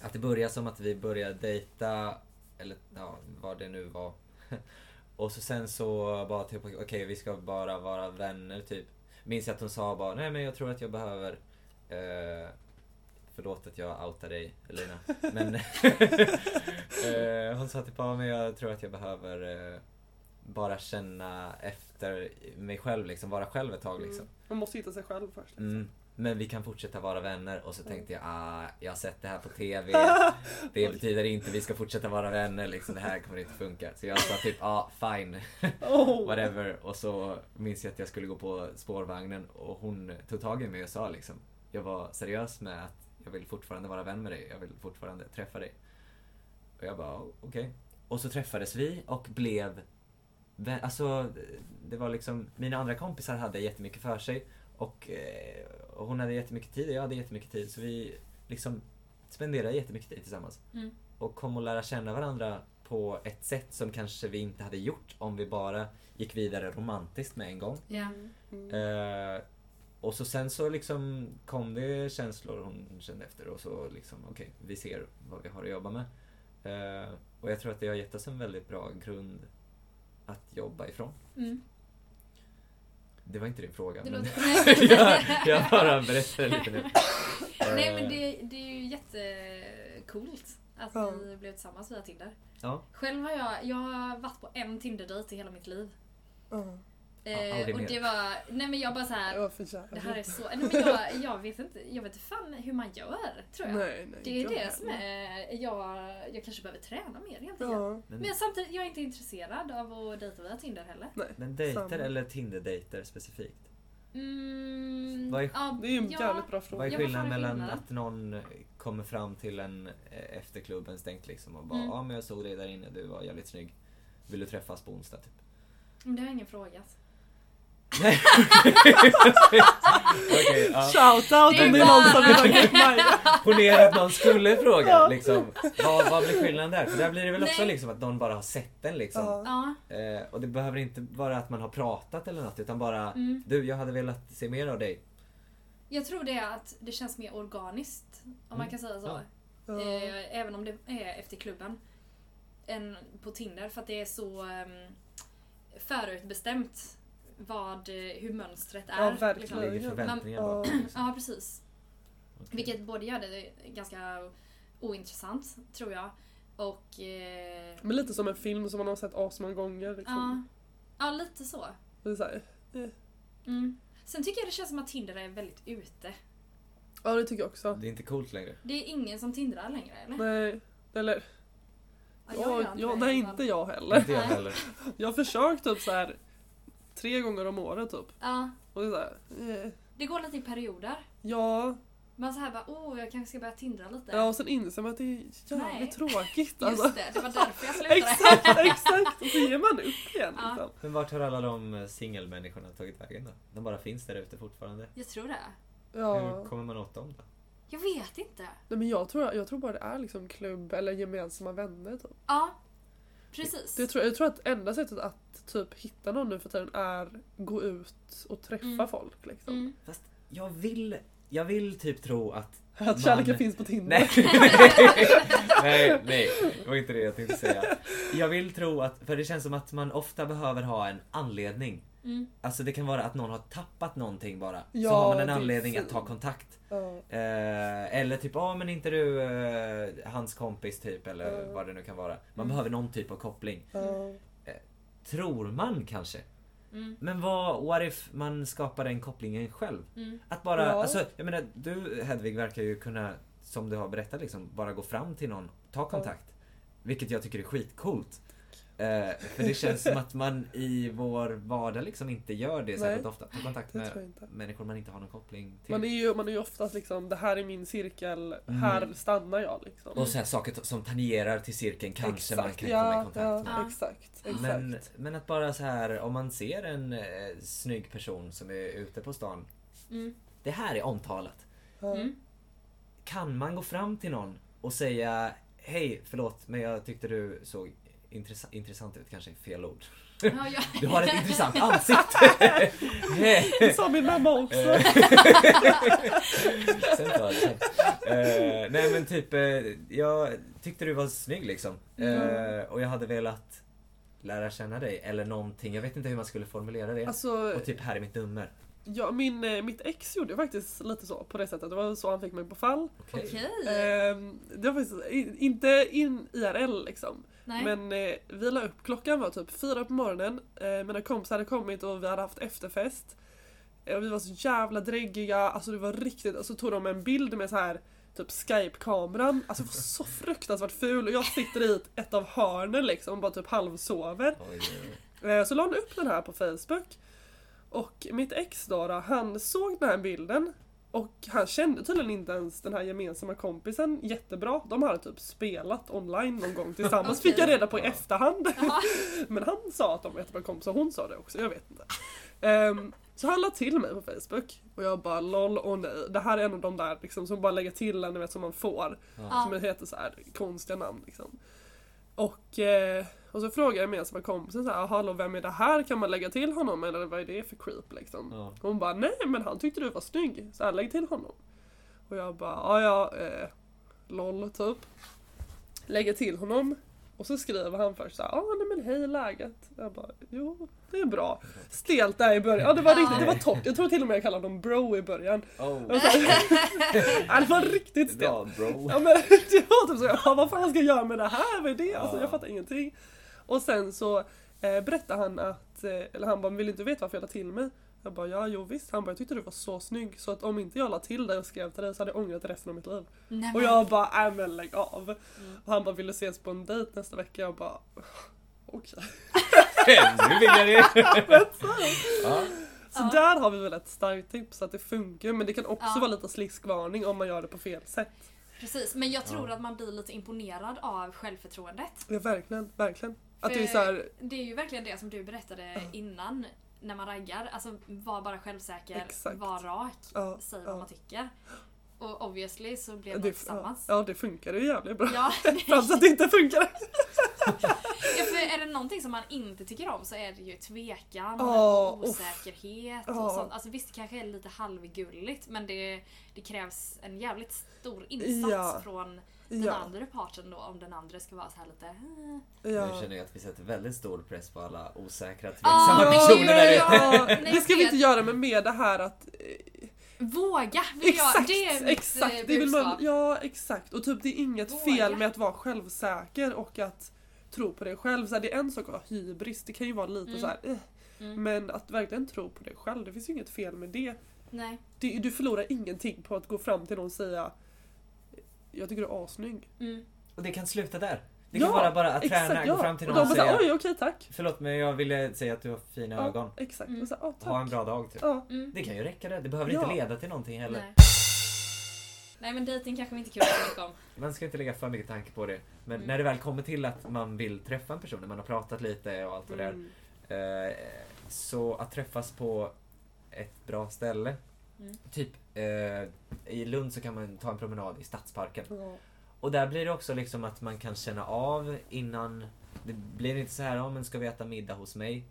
att det började som att vi började dejta, eller ja, vad det nu var. och så sen så bara typ, okej vi ska bara vara vänner typ. Minns jag att hon sa bara, nej men jag tror att jag behöver eh, Förlåt att jag outar dig Elina. Men eh, hon sa typ, ja men jag tror att jag behöver eh, bara känna efter mig själv liksom, vara själv ett tag liksom. Mm. Man måste hitta sig själv först. Liksom. Mm. Men vi kan fortsätta vara vänner och så Mm. tänkte jag, ah, jag har sett det här på TV. Det betyder inte vi ska fortsätta vara vänner liksom, det här kommer inte funka. Så jag sa typ, ja ah, fine, Oh. whatever. Och så minns jag att jag skulle gå på spårvagnen och hon tog tag i mig och sa liksom, jag var seriös med att jag vill fortfarande vara vän med dig, jag vill fortfarande träffa dig. Och jag bara, "Oh, okej. Och så träffades vi och blev vä- Alltså, det var liksom, mina andra kompisar hade jättemycket för sig och, eh, och hon hade jättemycket tid och jag hade jättemycket tid så vi liksom spenderade jättemycket tid tillsammans. Mm. Och kom att lära känna varandra på ett sätt som kanske vi inte hade gjort om vi bara gick vidare romantiskt med en gång. Ja. Mm. Eh, och så sen så liksom kom det känslor hon kände efter och så liksom okej, vi ser vad vi har att jobba med. Eh, och jag tror att det har gett oss en väldigt bra grund att jobba ifrån. Mm. Det var inte din fråga. Det men låter... jag, jag bara berättade lite nu. Nej men Eh, det, det är ju jättecoolt att Ja. vi blev tillsammans via Tinder. Ja, Själv har jag, jag har varit på en Tinder-dejt i hela mitt liv. Ja. Eh, och det var, nej men jag bara så Det här. är så, nej men jag, jag vet inte, jag vet inte fan hur man gör tror jag. Nej, nej, det är det som är, jag, jag kanske behöver träna mer helt enkelt. Ja. men, Men samtidigt, jag är inte intresserad av att dejta via Tinder heller. Nej. men dejter samma. eller Tinder-dejter specifikt? Mm, Vad är- ja, Det är ju en ja, jävligt bra fråga. Vad är skillnaden mellan att någon kommer fram till en eh, efter klubben stängt liksom och bara Mm. ja men jag såg dig där inne, du var jävligt snygg. Vill du träffas på onsdag typ? Men det har ingen frågat. Okej, ja. Shoutout om det är någon som vill ha mig. Ponera att någon skulle fråga Ja. liksom. Vad, vad blir skillnaden där? För där blir det väl också Nej. liksom att någon bara har sett den liksom. Ja. Eh, och det behöver inte vara att man har pratat eller något utan bara mm. Du, jag hade velat se mer av dig. Jag tror det är att det känns mer organiskt. Om man Mm. kan säga så. Ja. Eh, även om det är efter klubben. Än på Tinder. För att det är så um, förutbestämt vad, eh, hur mönstret är. Ja, verkligen. liksom. Det ligger förväntningar Man- bakom. ja. Liksom. Ja, precis. Okej. Vilket både gör det ganska ointressant, tror jag. Och... Eh, Men lite som en film som man har sett asmånga gånger. ja, Liksom. ja, lite så. Det är så här, Mm. Sen tycker jag det känns som att Tinder är väldigt ute. Ja, det tycker jag också. Det är inte coolt längre. Det är ingen som tindrar längre, eller? Nej, eller Ja, ja, ja, det i alla nej inte jag heller. Inte jag Nej. heller. Jag har försökt typ så här tre gånger om året typ. Ja, Och det är så här, eh, det går lite i perioder. ja, Man så här bara, åh jag kanske ska börja tindra lite. Ja och sen inser man att det är jävligt Nej. tråkigt Just alltså. det, det var därför jag slutade. Exakt, exakt! Och så ger man upp igen Ja. liksom. Men vart har alla de eh, singelmänniskorna tagit vägen då? De bara finns där ute fortfarande. Jag tror det. Ja. Hur kommer man åt dem då? Jag vet inte. Nej, men jag tror, jag tror bara det är liksom klubb eller gemensamma vänner typ. Ja, precis. Det tror, jag tror att enda sättet att typ hitta någon nu för tiden är gå ut och träffa Mm. folk liksom. Mm. Fast jag vill, jag vill typ tro att... Att kärleken Man- finns på Tinder. Nej. nej, nej, det var inte det jag tänkte säga. Jag vill tro att, för det känns som att man ofta behöver ha en anledning. Mm. Alltså det kan vara att någon har tappat någonting bara. Ja, så har man en anledning att ta kontakt. Ja. Eh, eller typ, ja men inte du eh, hans kompis typ eller Ja. vad det nu kan vara. Man Mm. behöver någon typ av koppling. Ja. Tror man kanske. Mm. Men vad, what if man skapar den kopplingen själv? Mm. Att bara, Ja. alltså jag menar du Hedvig verkar ju kunna, som du har berättat liksom, bara gå fram till någon, ta kontakt. Vilket jag tycker är skitcoolt. Eh, för det känns som att man i vår vardag liksom inte gör det särskilt ofta. Ta kontakt med människor man inte har någon koppling till. Man är ju, man är ju oftast liksom, det här är min cirkel, Mm. här stannar jag liksom. Och så här, saker som tangerar till cirkeln kanske man kan komma i kontakt ja, med. Ja. Exakt, exakt. Men, men att bara så här om man ser en eh, snygg person som är ute på stan. Mm. Det här är omtalat. ja. Mm. Kan man gå fram till någon och säga Hej, förlåt men jag tyckte du såg intressa- intressant ut, kanske är fel ord. Ja, ja. Du har ett intressant ansikte! Det sa min mamma också. Eh, nej men typ, eh, jag tyckte du var snygg liksom. Eh, och jag hade velat lära känna dig eller någonting. Jag vet inte hur man skulle formulera det. Alltså, Och typ här är mitt nummer. ja, min, mitt ex gjorde faktiskt lite så på det sättet. Det var så han fick mig på fall. Okej. Okej. Ehm, det var faktiskt inte in IRL liksom. Nej. Men eh, vi la upp, klockan var typ fyra på morgonen. Eh, mina kompisar hade kommit och vi hade haft efterfest. Eh, och vi var så jävla dräggiga, alltså det var riktigt, och så tog de en bild med så här typ skype-kameran, alltså så fruktansvärt ful och jag sitter i ett, av hörnen liksom och bara typ halvsover. Oj, oj, oj. Eh, Så la han upp den här på Facebook. Och mitt ex då, då, han såg den här bilden och han kände tydligen inte ens den här gemensamma kompisen jättebra. De hade typ spelat online någon gång tillsammans, fick jag reda på i Ja. efterhand. Ja. Men han sa att de var jättebra kompisar, hon sa det också, jag vet inte. Ehm, så han la till mig på Facebook och jag bara lol och nej. Det här är en av de där liksom, som bara lägger till en, vet som man får. Ja. Som heter så här konstiga namn liksom. Och, eh, och så frågade jag gemensamma kompisen så här, hallå vem är det här? Kan man lägga till honom eller vad är det för creep liksom? Ja. Hon bara, nej men han tyckte du var snygg, så här, lägg till honom. Och jag bara, ja ja, eh, LOL typ. Lägger till honom. Och så skriver han först såhär, ja nej men hej läget? Jag bara, jo det är bra. Stelt där i början, ja det var riktigt, det var torrt. Jag tror till och med jag kallade honom bro i början. Oh. Ja, det var riktigt stelt. Ja, bro. Ja men det var typ så, jag bara, vad fan ska jag göra med det här? Vad är det? Alltså Ja. jag fattar ingenting. Och sen så eh, berättade han att, eh, eller han bara, vill inte veta varför jag la till mig? Jag bara, ja jo visst. Han bara, jag tyckte du var så snygg så att om inte jag la till dig och skrev till dig så hade jag ångrat resten av mitt liv. Nej, Och jag bara, äh men lägg av. Mm. Och han bara, vill du ses på en dejt nästa vecka? Jag bara, okej. nu vill jag det! ja. Så Ja. där har vi väl ett starkt tips att det funkar men det kan också Ja. vara lite sliskvarning om man gör det på fel sätt. Precis, men jag tror Ja. att man blir lite imponerad av självförtroendet. Ja verkligen, verkligen. Att det är så här, Det är ju verkligen det som du berättade innan när man raggar. Alltså var bara självsäker, Exakt. var rak, ja, säg ja. vad man tycker. Och obviously så blev man Det, ja, tillsammans. ja det funkar ju jävligt bra. Ja, tills att det inte funkar. ja, för är det någonting som man inte tycker om så är det ju tvekan, Ja, uff. osäkerhet Ja. och sånt. Alltså visst det kanske är lite halvgulligt men det, det krävs en jävligt stor insats Ja. från den Ja, andra parten då om den andra ska vara så här lite "Eh." Nu ja. känner jag att vi sätter väldigt stor press på alla osäkra, Ah, tveksamma Ja, personer nej, där ute. ja, det ska vi jag inte göra men med det här att eh, Våga vill jag, Exakt, det är mitt exakt. eh, Det vill man, budskap. ja exakt. Och typ det är inget Våga. fel med att vara självsäker och att tro på dig själv. Så här, det är en sak att ha hybris, det kan ju vara lite Mm. så här. Eh. Mm. Men att verkligen tro på dig själv, det finns ju inget fel med det. Nej. det du förlorar ingenting på att gå fram till någon och säga Jag tycker du är assnygg. Mm. Och det kan sluta där. Det kan vara bara att träna, gå fram till och någon och säga såhär, oj okej tack. Förlåt men jag ville säga att du har fina Ja, ögon. exakt. Mm. Och så, "Ja, tack. Ha en bra dag typ. Ja. Mm. Det kan ju räcka det. Det behöver Ja. inte leda till någonting heller. Nej. Nej men dejting kanske vi inte kan så mycket om. Man ska inte lägga för mycket tanke på det. Men Mm. när det väl kommer till att man vill träffa en person, när man har pratat lite och allt vad det är. Mm. Eh, så att träffas på ett bra ställe. Mm. Typ eh, i Lund så kan man ta en promenad i Stadsparken. Ja. Och där blir det också liksom att man kan känna av innan. Det blir inte så här, ja men ska vi äta middag hos mig?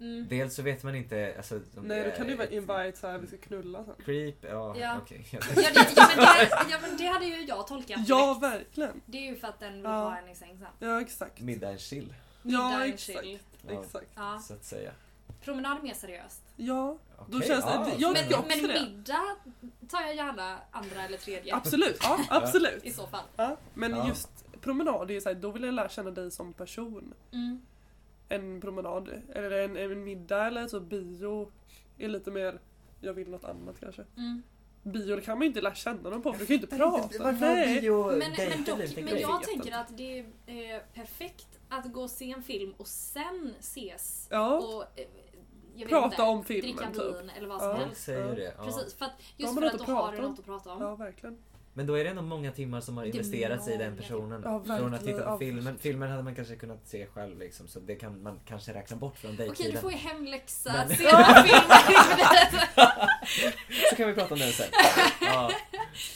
Mm. Dels så vet man inte, alltså, Nej, det då kan ju vara är invite såhär, vi ska knulla sen. Creep, ja, Ja. okej. Ja, det, ja, men det, ja men det hade ju jag tolkat Ja, direkt. verkligen. Det är ju för att den vill Ja. ha en i säng sen. Ja, exakt. Middag en chill, Ja, exakt. chill. Ja. Exakt. Ja. så att säga. Promenad är mer seriöst. Ja, då Okej, känns det... ja, jag Men, tycker också men det. middag tar jag gärna andra eller tredje. Absolut, ja, absolut. I så fall. Ja, men Ja. just promenad är ju såhär, då vill jag lära känna dig som person. Mm. En promenad, eller en, en middag eller typ bio är lite mer, jag vill något annat kanske. Mm. Bio det kan man ju inte lära känna dem på för du kan ju inte prata. Varför Nej. bio Men, men, dock, men jag tänker att det är eh, perfekt att gå och se en film och sen ses Ja, och eh, prata inte, om dricka filmen typ. vin eller vad som Ja. Helst. säger det. Ja. Precis, för att, just för att att har du prata om. något att prata om. Ja, verkligen. Men då är det ändå många timmar som har investerats i den personen. Ja, Från att titta på filmen. Filmen hade man kanske kunnat se själv liksom, så det kan man kanske räkna bort från Okej, du får ju hemläxa. Men- Se några filmer. Så kan vi prata om det sen. ja.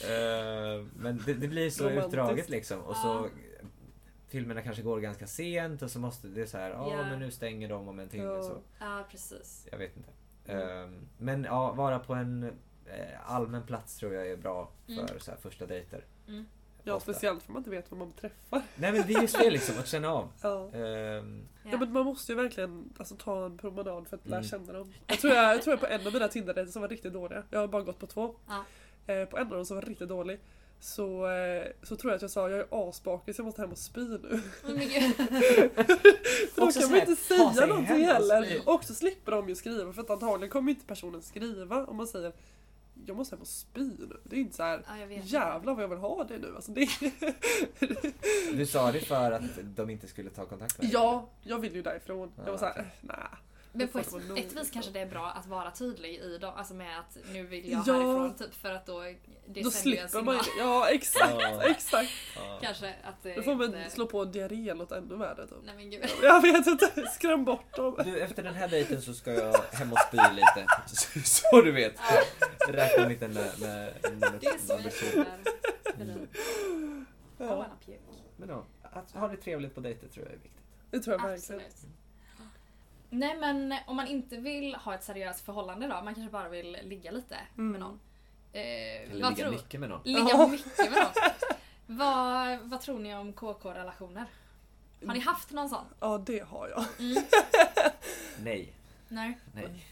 Eh, men det, det blir så Romantiskt. utdraget liksom. Och så Filmerna kanske går ganska sent och så måste det är så här, ja Ja. men nu stänger de om en timme. Ja. Så, Ja, precis. jag vet inte. Mm. Eh, men ja, vara på en eh, allmän plats tror jag är bra för Mm. så här, första dejter. Mm. Ja, Ofta. speciellt för man inte vet vad man träffar. Nej men det är just det liksom, att känna av. Ja. Ehm, Ja. men man måste ju verkligen alltså, ta en promenad för att lära Mm. känna dem. Jag tror jag, jag tror jag på en av mina Tinder-dejter som var riktigt dåliga, jag har bara gått på två. Ja. Eh, på en av dem som var riktigt dålig så, eh, så tror jag att jag sa jag är asbakis, jag måste hem och spy nu. Oh. För då kan man inte säga någonting heller. Och så slipper de ju skriva för att antagligen kommer inte personen skriva om man säger jag måste hem och spy nu. Det är inte så här Ja, jävlar vad jag vill ha det nu. Alltså, det du sa det för att de inte skulle ta kontakt med dig? ja, jag vill ju därifrån. Jag var Ja, såhär, äh, nej. Men på ett, ett vis kanske det är bra att vara tydlig i dem, alltså med att nu vill jag Ja. härifrån typ för att då det Då slipper man det. Ja, exakt, Ja. exakt. Ja. Kanske att det Då får man inte... slå på diarré eller något ännu värre typ. Nej men gud. Jag vet inte, skräm bort dem. Du, efter den här dejten så ska jag hem och spy lite. Så, så du vet. Räkna en liten med, med, med det är så jag. Men ja, att ha det trevligt på dejter tror jag är viktigt. det tror jag verkligen. Absolut. Nej men om man inte vill ha ett seriöst förhållande då, man kanske bara vill ligga lite Mm. med någon. Eh, Eller vad ligga tror- mycket med någon. Ligga mycket med någon. vad, vad tror ni om KK-relationer? Har ni haft någon sån? Ja, det har jag. Mm. Nej. Nej. Nej.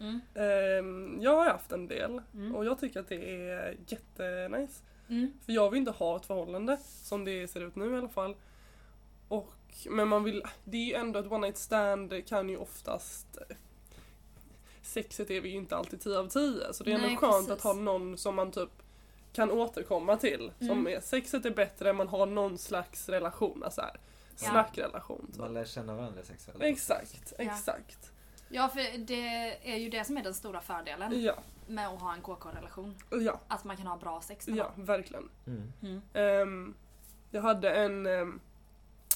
Mm. Ehm, jag har haft en del Mm. och jag tycker att det är jättenice. Mm. För jag vill inte ha ett förhållande som det ser ut nu i alla fall. Och, men man vill, det är ju ändå ett one night stand kan ju oftast Sexet är vi ju inte alltid 10 av 10 så det är ändå Nej, skönt precis. att ha någon som man typ kan återkomma till. Som Mm. är, sexet är bättre, man har någon slags relation, alltså här, Ja. snackrelation. typ. Man lär känna varandra sexuellt. Exakt, Ja. exakt. Ja för det är ju det som är den stora fördelen Ja, med att ha en KK-relation. ja, Att man kan ha bra sex med ja, verkligen. Mm. Mm. Ehm, jag hade en, ehm,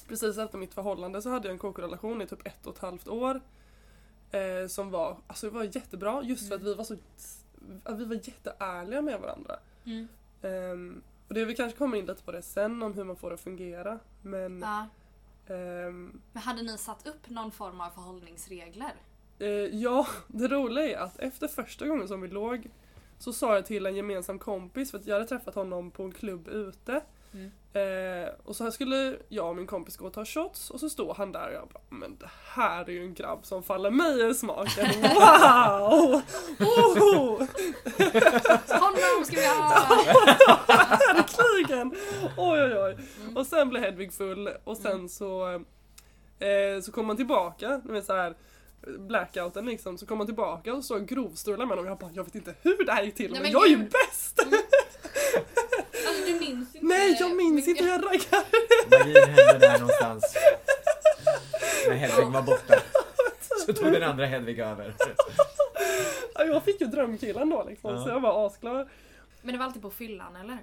precis efter mitt förhållande så hade jag en KK-relation i typ ett och ett halvt år. Eh, som var, alltså det var jättebra just för att Mm. vi var så, att vi var jätteärliga med varandra. Mm. Ehm, och det vi kanske kommer in lite på det sen om hur man får det att fungera. Men Ja. ehm, Men hade ni satt upp någon form av förhållningsregler? eh, ja, det roliga är att efter första gången som vi låg så sa jag till en gemensam kompis, för att jag hade träffat honom på en klubb ute. Mm. Eh, och så här skulle jag och min kompis gå och ta shots och så står han där och jag bara Men det här är ju en grabb som faller mig i smaken. Wow! Oh, Honom ska vi ha! verkligen! Oj oj oj. Mm. Och sen blev Hedvig full och sen Mm. så eh, Så kom man tillbaka, ni vet så här blackouten liksom, så kom man tillbaka och så grovstrular med honom och jag bara jag vet inte hur det här gick till Nej, men, jag är ju bäst! Alltså minns inte? Nej jag minns inte hur jag raggade! Magin hände där någonstans. När Hedvig var borta. Så tog den andra Hedvig över. Ja, Jag fick ju drömkillen då liksom, Ja. så jag var asglad. Men det var alltid på fyllan eller?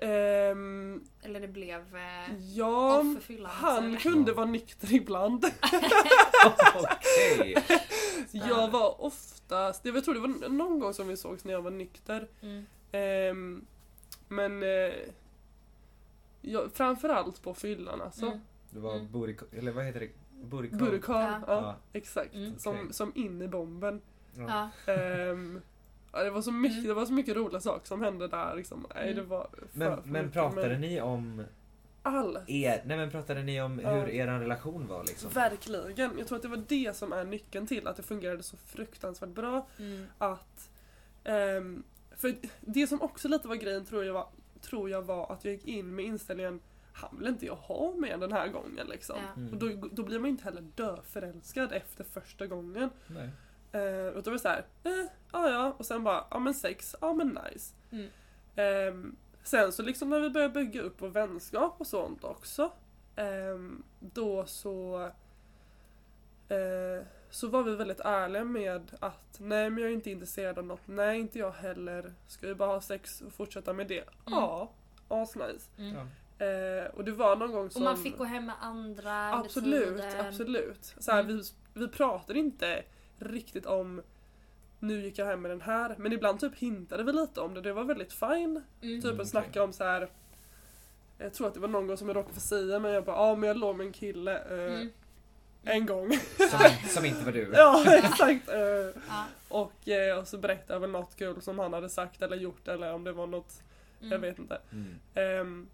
Ehm, Eller det blev eh, ja, off för fyllan? han också, kunde vara nykter ibland. Okej. Jag var oftast, jag tror det var någon gång som vi sågs när jag var nykter. Mm. Ehm, men eh, ja, framförallt på fyllan alltså. Mm. Det var Mm. buriko, eller vad heter det? Buriko? Burkar, Ja. ja. Ja. exakt. Mm. Som, som in i bomben. Ja. Ja, det, var så mycket, Mm. det var så mycket roliga saker som hände där. Liksom. Nej, Mm. det var Men, men pratade men ni om Allt. er, nej men pratade ni om hur er relation var liksom? Verkligen. Jag tror att det var det som är nyckeln till att det fungerade så fruktansvärt bra. Mm. Att... ehm, för det som också lite var grejen tror jag var, tror jag var att jag gick in med inställningen han vill inte jag ha med den här gången liksom. Ja. Mm. Och då, då blir man inte heller döförälskad efter första gången. Nej. Uh, och då var det såhär, eh, ja ja, och sen bara, ja men sex, ja men nice. Mm. Ehm, sen så liksom när vi började bygga upp vår vänskap och sånt också. ehm, då så eh, så var vi väldigt ärliga med att nej men jag är inte intresserad av något, nej inte jag heller. Ska vi bara ha sex och fortsätta med det? Ja, asnice. Mm. Ja. Eh, och det var någon gång Och som... man fick gå hem med andra Absolut, absolut. Så här, Mm. vi, vi pratade inte riktigt om nu gick jag hem med den här, men ibland typ hintade vi lite om det. Det var väldigt fine. Mm. Typ Mm, att snacka om så här. Jag tror att det var någon gång som jag råkade få säga men jag bara ja men jag låg med en kille eh, Mm. En gång. Som, som inte var du? ja exakt. Eh, Ja. och, eh, och så berättade jag väl något kul som han hade sagt eller gjort eller om det var något, Mm. jag vet inte. Mm. Ehm,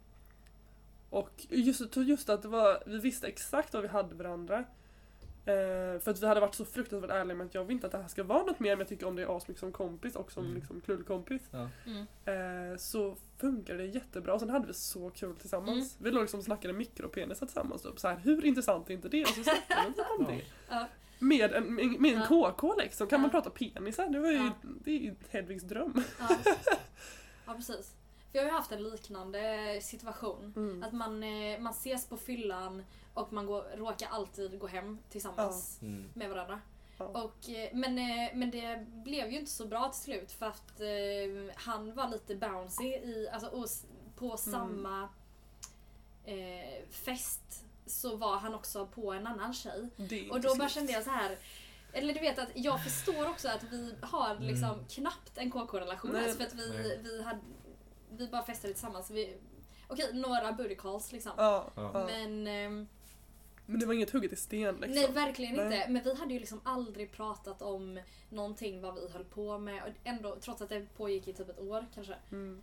och just, just att det var, vi visste exakt vad vi hade varandra. Eh, för att vi hade varit så fruktansvärt ärliga med att jag vill inte att det här ska vara något mer men jag tycker om det är asmycket som kompis och som Mm. liksom knullkompis. Ja. Mm. Eh, så funkar det jättebra och sen hade vi så kul tillsammans. Vi låg liksom och snackade mikropenisar tillsammans typ. Så här, hur intressant är inte det? Och så snackade vi om det. Ja. Med en, med, med en Ja. KK liksom. Kan Ja. man prata penisar? Det var ju, Ja. det är ju Hedvigs dröm. Ja. ja precis. För jag har ju haft en liknande situation. Mm. Att man, eh, man ses på fyllan och man går, råkar alltid gå hem tillsammans Mm. med varandra. Ja. Och, eh, men, eh, men det blev ju inte så bra till slut för att eh, han var lite bouncy i, alltså, på samma eh, fest så var han också på en annan tjej. Och då bara kände jag så här. Eller du vet att jag förstår också att vi har liksom Mm. knappt en KK-relation. Alltså för att vi, Nej. vi, hade, vi bara festade tillsammans. Vi, okej, några booty calls liksom. Ja, Ja. Men ehm, Men det var inget hugget i sten liksom. nej, verkligen Nej. inte. Men vi hade ju liksom aldrig pratat om någonting vad vi höll på med. Och ändå, trots att det pågick i typ ett år kanske. Mm.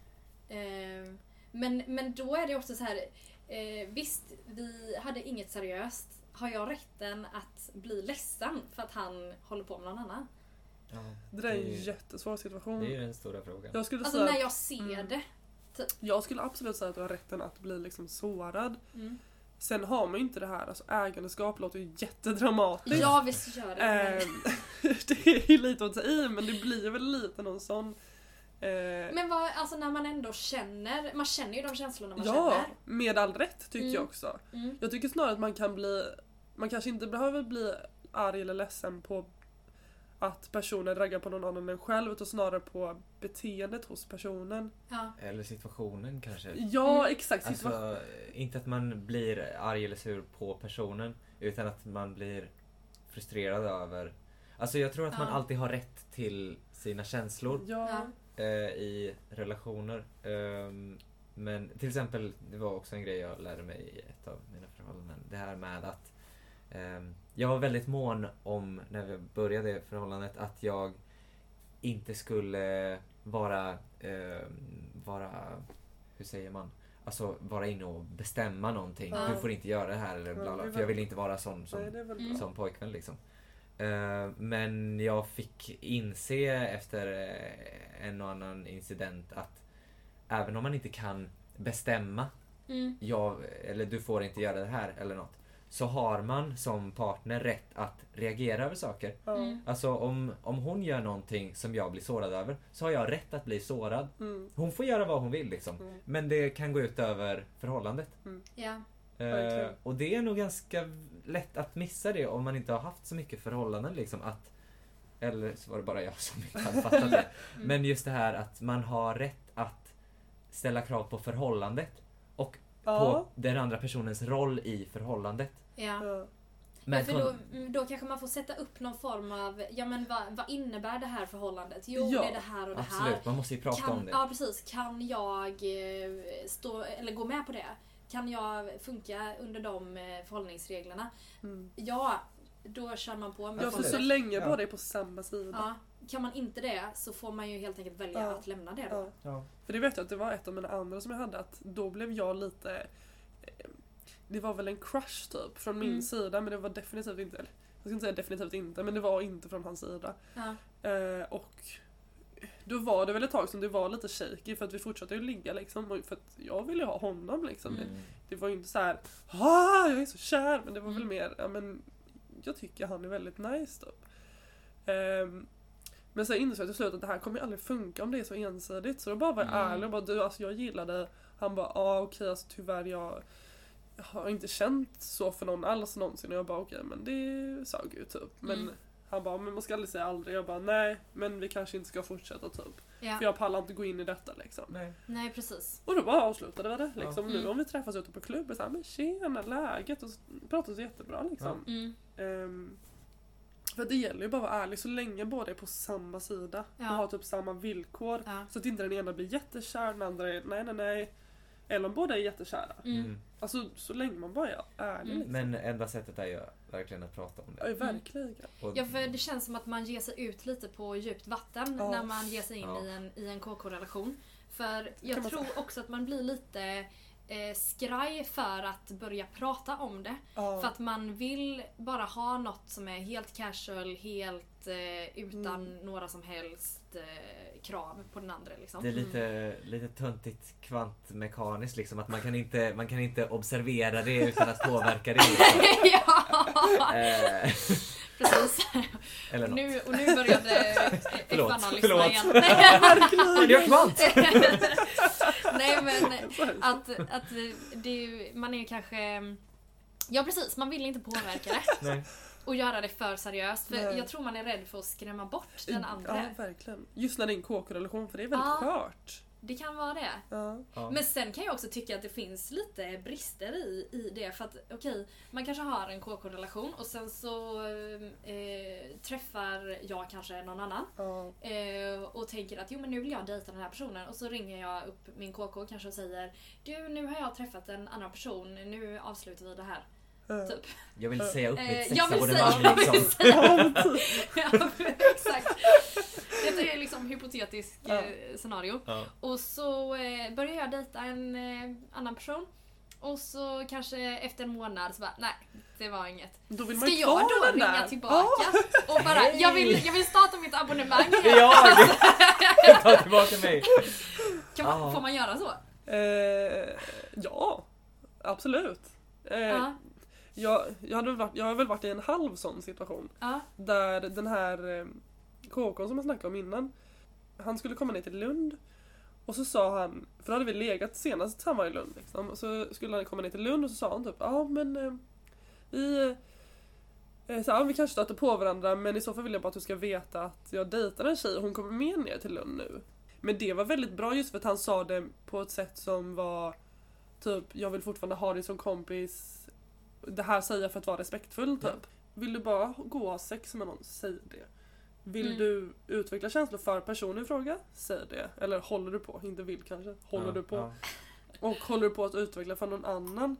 Ehm, men, men då är det också så här. Eh, visst, vi hade inget seriöst. Har jag rätten att bli ledsen för att han håller på med någon annan? Ja. Det där är en ju- jättesvår situation. Det är ju den stora frågan. Jag skulle, Alltså säga, när jag ser Mm. det. Jag skulle absolut säga att du har rätten att bli liksom sårad. Mm. Sen har man ju inte det här, alltså ägandeskap låter ju jättedramatiskt. Ja visst gör det. Ehm, det är ju lite att ta i men det blir väl lite någon sån... eh, men vad, alltså när man ändå känner, man känner ju de känslorna man ja, känner. med all rätt tycker Mm. jag också. Mm. Jag tycker snarare att man kan bli, man kanske inte behöver bli arg eller ledsen på att personen raggar på någon annan än själv utan snarare på beteendet hos personen. Ja. Eller situationen kanske. Ja Mm. exakt. Alltså, inte att man blir arg eller sur på personen, utan att man blir frustrerad över... Alltså jag tror att man Ja. alltid har rätt till sina känslor ja. Eh, i relationer. Ehm, men till exempel, det var också en grej jag lärde mig i ett av mina förhållanden. Det här med att ehm, jag var väldigt mån om, när vi började förhållandet, att jag inte skulle vara, ehm, vara, hur säger man? Alltså vara inne och bestämma någonting. Ja. Du får inte göra det här eller bla bla. För jag vill inte vara sån som Nej, Mm. som pojkvän liksom. Eh, Men jag fick inse efter eh, en och annan incident att även om man inte kan bestämma, Mm. jag, eller du får inte göra det här eller något. Så har man som partner rätt att reagera över saker. Mm. Alltså om, om hon gör någonting som jag blir sårad över så har jag rätt att bli sårad. Mm. Hon får göra vad hon vill liksom. Mm. Men det kan gå ut över förhållandet. Ja. Eh, Verkligen. och det är nog ganska lätt att missa det om man inte har haft så mycket förhållanden liksom att eller så var det bara jag som inte hade fattat det. Mm. Men just det här att man har rätt att ställa krav på förhållandet Ja. på den andra personens roll i förhållandet. Ja. Ja. Men för då, mm, då kanske man får sätta upp någon form av, ja men vad, vad innebär det här förhållandet? Jo, Ja, det är det här och det här. Absolut, man måste ju prata kan, om det. Ja precis, kan jag eh, stå, eller gå med på det? Kan jag funka under de eh, förhållningsreglerna? Mm. Ja, då kör man på med Ja, för så länge Ja. båda är på samma sida. Ja, kan man inte det så får man ju helt enkelt välja Ja. att lämna det då. Ja. Ja. För det vet jag att det var ett av mina andra som jag hade att då blev jag lite eh, Det var väl en crush typ från min Mm. sida men det var definitivt inte, jag ska inte säga definitivt inte men det var inte från hans sida. Ja. Eh, och då var det väl ett tag som det var lite shaky för att vi fortsatte ju ligga liksom och för att jag ville ju ha honom liksom. Mm. Det, det var ju inte så här ah, jag är så kär men det var väl Mm. mer, ja men jag tycker han är väldigt nice typ. Ehm, men sen insåg jag till slut att det här kommer ju aldrig funka om det är så ensidigt. Så då bara var jag Mm. ärlig och bara du alltså jag gillar dig. Han bara ja ah, okej alltså tyvärr jag, har inte känt så för någon alls någonsin. Och jag bara okej men det sög ju typ. Men Mm. han bara men man ska aldrig säga aldrig. Jag bara nej men vi kanske inte ska fortsätta typ. Ja. För jag pallar inte gå in i detta liksom. Nej. Nej precis. Och då bara avslutade vi det liksom. Ja. Nu Mm. om vi träffas ute på klubben så här, men tjena läget och så pratar så jättebra liksom. Mm. Ehm, för det gäller ju bara att vara ärlig så länge båda är på samma sida Ja. och har typ samma villkor. Ja. Så att inte den ena blir jättekär, den andra är nej nej nej. Eller om båda är jättekära. Mm. Mm. Alltså så länge man bara är ärlig Mm. liksom. Men enda sättet är ju verkligen att prata om Ja, det. verkligen. Och, Ja för det känns som att man ger sig ut lite på djupt vatten Ja. när man ger sig in Ja. i en, i en KK-relation. För jag tror också att man blir lite eh, skraj för att börja prata om det. Ja. För att man vill bara ha något som är helt casual, helt eh, utan Mm. några som helst eh, krav på den andra. Liksom. Det är lite, lite töntigt kvantmekaniskt liksom. Att man kan, inte, man kan inte observera det utan att påverka det. Liksom. ja, Eh, precis. eller något. Nu, och nu började Förlåt, lyssna förlåt. igen. Men jag kvant! Nej men att, att det, man är ju kanske... Ja precis, man vill inte påverka det Nej. Och göra det för seriöst. För Nej. jag tror man är rädd för att skrämma bort den andra. Ja, verkligen. Just när det är en KK-relation för det är väldigt Ja. skört. Det kan vara det. Ja. Men sen kan jag också tycka att det finns lite brister i, i det. För att okej, man kanske har en KK-relation och sen så eh, träffar jag kanske någon annan. Ja. Eh, och tänker att jo men nu vill jag dejta den här personen och så ringer jag upp min KK kanske och säger Du nu har jag träffat en annan person, nu avslutar vi det här. Ja. Typ. Jag vill säga upp Eh, mitt vill sexabonnemang säga- jag vill liksom. säga- Ja, typ. ja, exakt. Detta är liksom hypotetiskt Ja. eh, scenario. Ja. Och så eh, börjar jag dejta en eh, annan person. Och så kanske efter en månad så bara, nej det var inget. Då vill Ska man ju jag då ringa där. tillbaka och bara, Nej. jag vill, jag vill starta mitt abonnemang igen. är jag! Ta tillbaka mig! Kan man, Ja. Får man göra så? Eh, ja, absolut. Eh, Ja. Jag, jag, hade varit, jag har väl varit i en halv sån situation. Ja. Där den här eh, KK som jag snackade om innan. Han skulle komma ner till Lund. Och så sa han, för då hade vi legat senast han var i Lund liksom. Så skulle han komma ner till Lund och så sa han typ ja men eh, vi eh, så, ja, vi kanske stöter på varandra men i så fall vill jag bara att du ska veta att jag dejtar en tjej och hon kommer med ner till Lund nu. Men det var väldigt bra just för att han sa det på ett sätt som var typ jag vill fortfarande ha dig som kompis. Det här säger jag för att vara respektfull typ. Ja. Vill du bara gå och ha sex med någon, säg det. Vill Mm. du utveckla känslor för personen i fråga, säg det. Eller håller du på, inte vill kanske, håller Ja, du på. ja. Och håller du på att utveckla för någon annan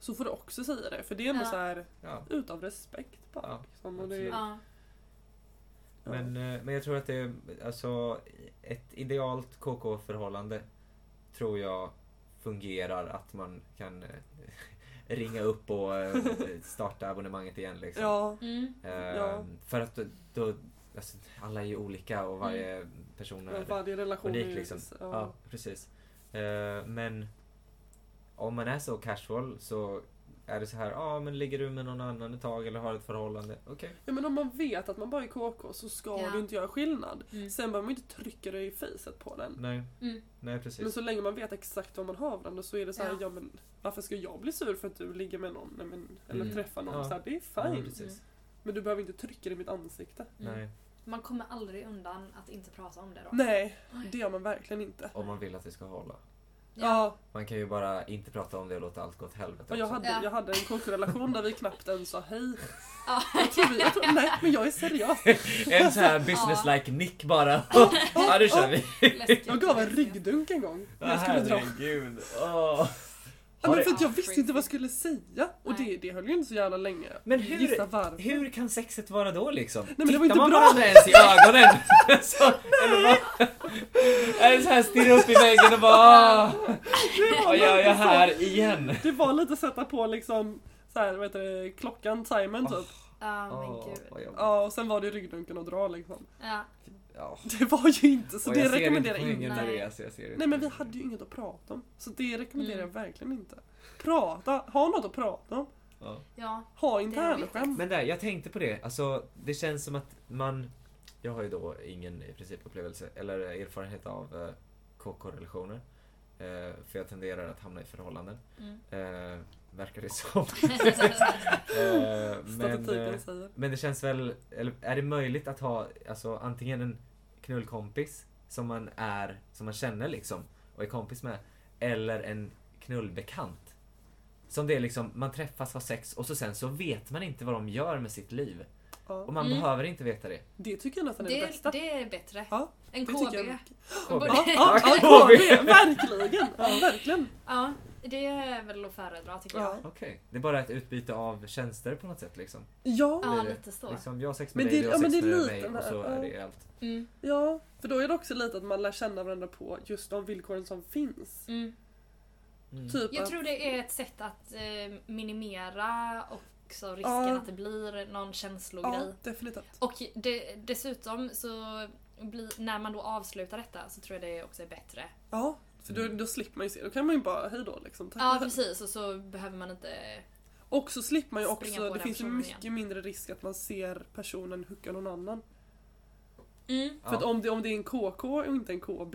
så får du också säga det. För det är ändå Ja. så här Ja. utav respekt bara. Ja, liksom. och det. Men, eh, men jag tror att det är, alltså, ett idealt KK-förhållande tror jag fungerar att man kan eh, ringa upp och eh, starta abonnemanget igen liksom. ja, Mm. Ja. För att då, alltså, alla är ju olika och varje person ja, är varje relation unik liksom. Ja. Ja, precis. Eh, men om man är så casual så är det så här, ja ah, men ligger du med någon annan ett tag eller har ett förhållande? Okej. ja men om man vet att man bara är KK så ska Ja. du inte göra skillnad. Mm. Sen behöver man inte trycka det i facet på den. Nej, Mm. nej precis. Men så länge man vet exakt vad man har varandra så är det så här, ja. Ja. men varför ska jag bli sur för att du ligger med någon? Men, eller Mm. träffar någon? Ja. Så här, det är Ja, fine. precis. Men du behöver inte trycka det i mitt ansikte. Mm. Nej. Man kommer aldrig undan att inte prata om det då. Nej, det gör man verkligen inte. Om man vill att det ska hålla. Ja, Man kan ju bara inte prata om det och låta allt gå åt helvete och jag också. hade, Ja. jag hade en kockrelation där vi knappt ens sa hej. Ja. Jag tror vi, jag tror, nej, men jag är seriös. En så här business like nick bara. ja, det kör vi. Läskigt. Jag gav en ryggdunk en gång när jag skulle dra. Herregud. Åh. Ja, men för att jag Ja, visste inte vad jag skulle säga. Och det, Nej. det höll ju inte så jävla länge. Men hur-. Hur kan sexet vara då liksom? men det var inte man bra. varandra ens i ögonen? så, eller vad? Är det så här stirra upp i väggen och bara "Ah, Vad gör jag här igen? Det var lite sätta på liksom så här, vad heter det, klockan, timern typ. Ja men Åh, gud. Ja, och sen var det ryggdunken och dra liksom. Ja. Ja. Det var ju inte så Och det jag ser rekommenderar jag poängen inte. Nej. är så jag ser inte Nej men vi hade ju inget att prata om. Så det rekommenderar Mm. jag verkligen inte. Prata, ha något att prata om. Ja. ja. Ha internskämt. Men där, jag tänkte på det. Alltså, det känns som att man... Jag har ju då ingen i princip upplevelse eller erfarenhet av eh, KK-relationer. Eh, för jag tenderar att hamna i förhållanden. Mm. Eh, verkar det som. eh, men, eh, men det känns väl... Eller är det möjligt att ha alltså, antingen en knullkompis som man är, som man känner liksom och är kompis med. Eller en knullbekant. Som det är liksom, man träffas, har sex och så sen så vet man inte vad de gör med sitt liv. Och Ja. man Mm. behöver inte veta det. Det tycker jag nästan är det, Det, bästa. det är bättre. Ja, En det KB. jag. KB. Ja, ja, Ja, ja, KB. KB, verkligen. Ja, verkligen. Ja, det är väl att föredra tycker Ja. jag. Okej. Det är bara ett utbyte av tjänster på något sätt liksom. Ja, Ja, det. lite så. liksom jag har sex Men med dig, det- du ja, har men sex det är med lite mig och så är ja. det allt. Mm. ja, för då är det också lite att man lär känna varandra på just de villkoren som finns. Mm. Mm. Typ Jag att, tror det är ett sätt att eh, minimera också risken Ja. att det blir någon känslogrej. ja, definitivt. Och det, dessutom så blir, när man då avslutar detta så tror jag det också är bättre. Ja, för då, då slipper man ju se. Då kan man ju bara, hej då liksom. Tack Ja precis och så behöver man inte... Och så slipper man ju också, det finns ju mycket igen. mindre risk att man ser personen hooka någon annan. Mm, För att om det, om det är en KK och inte en KB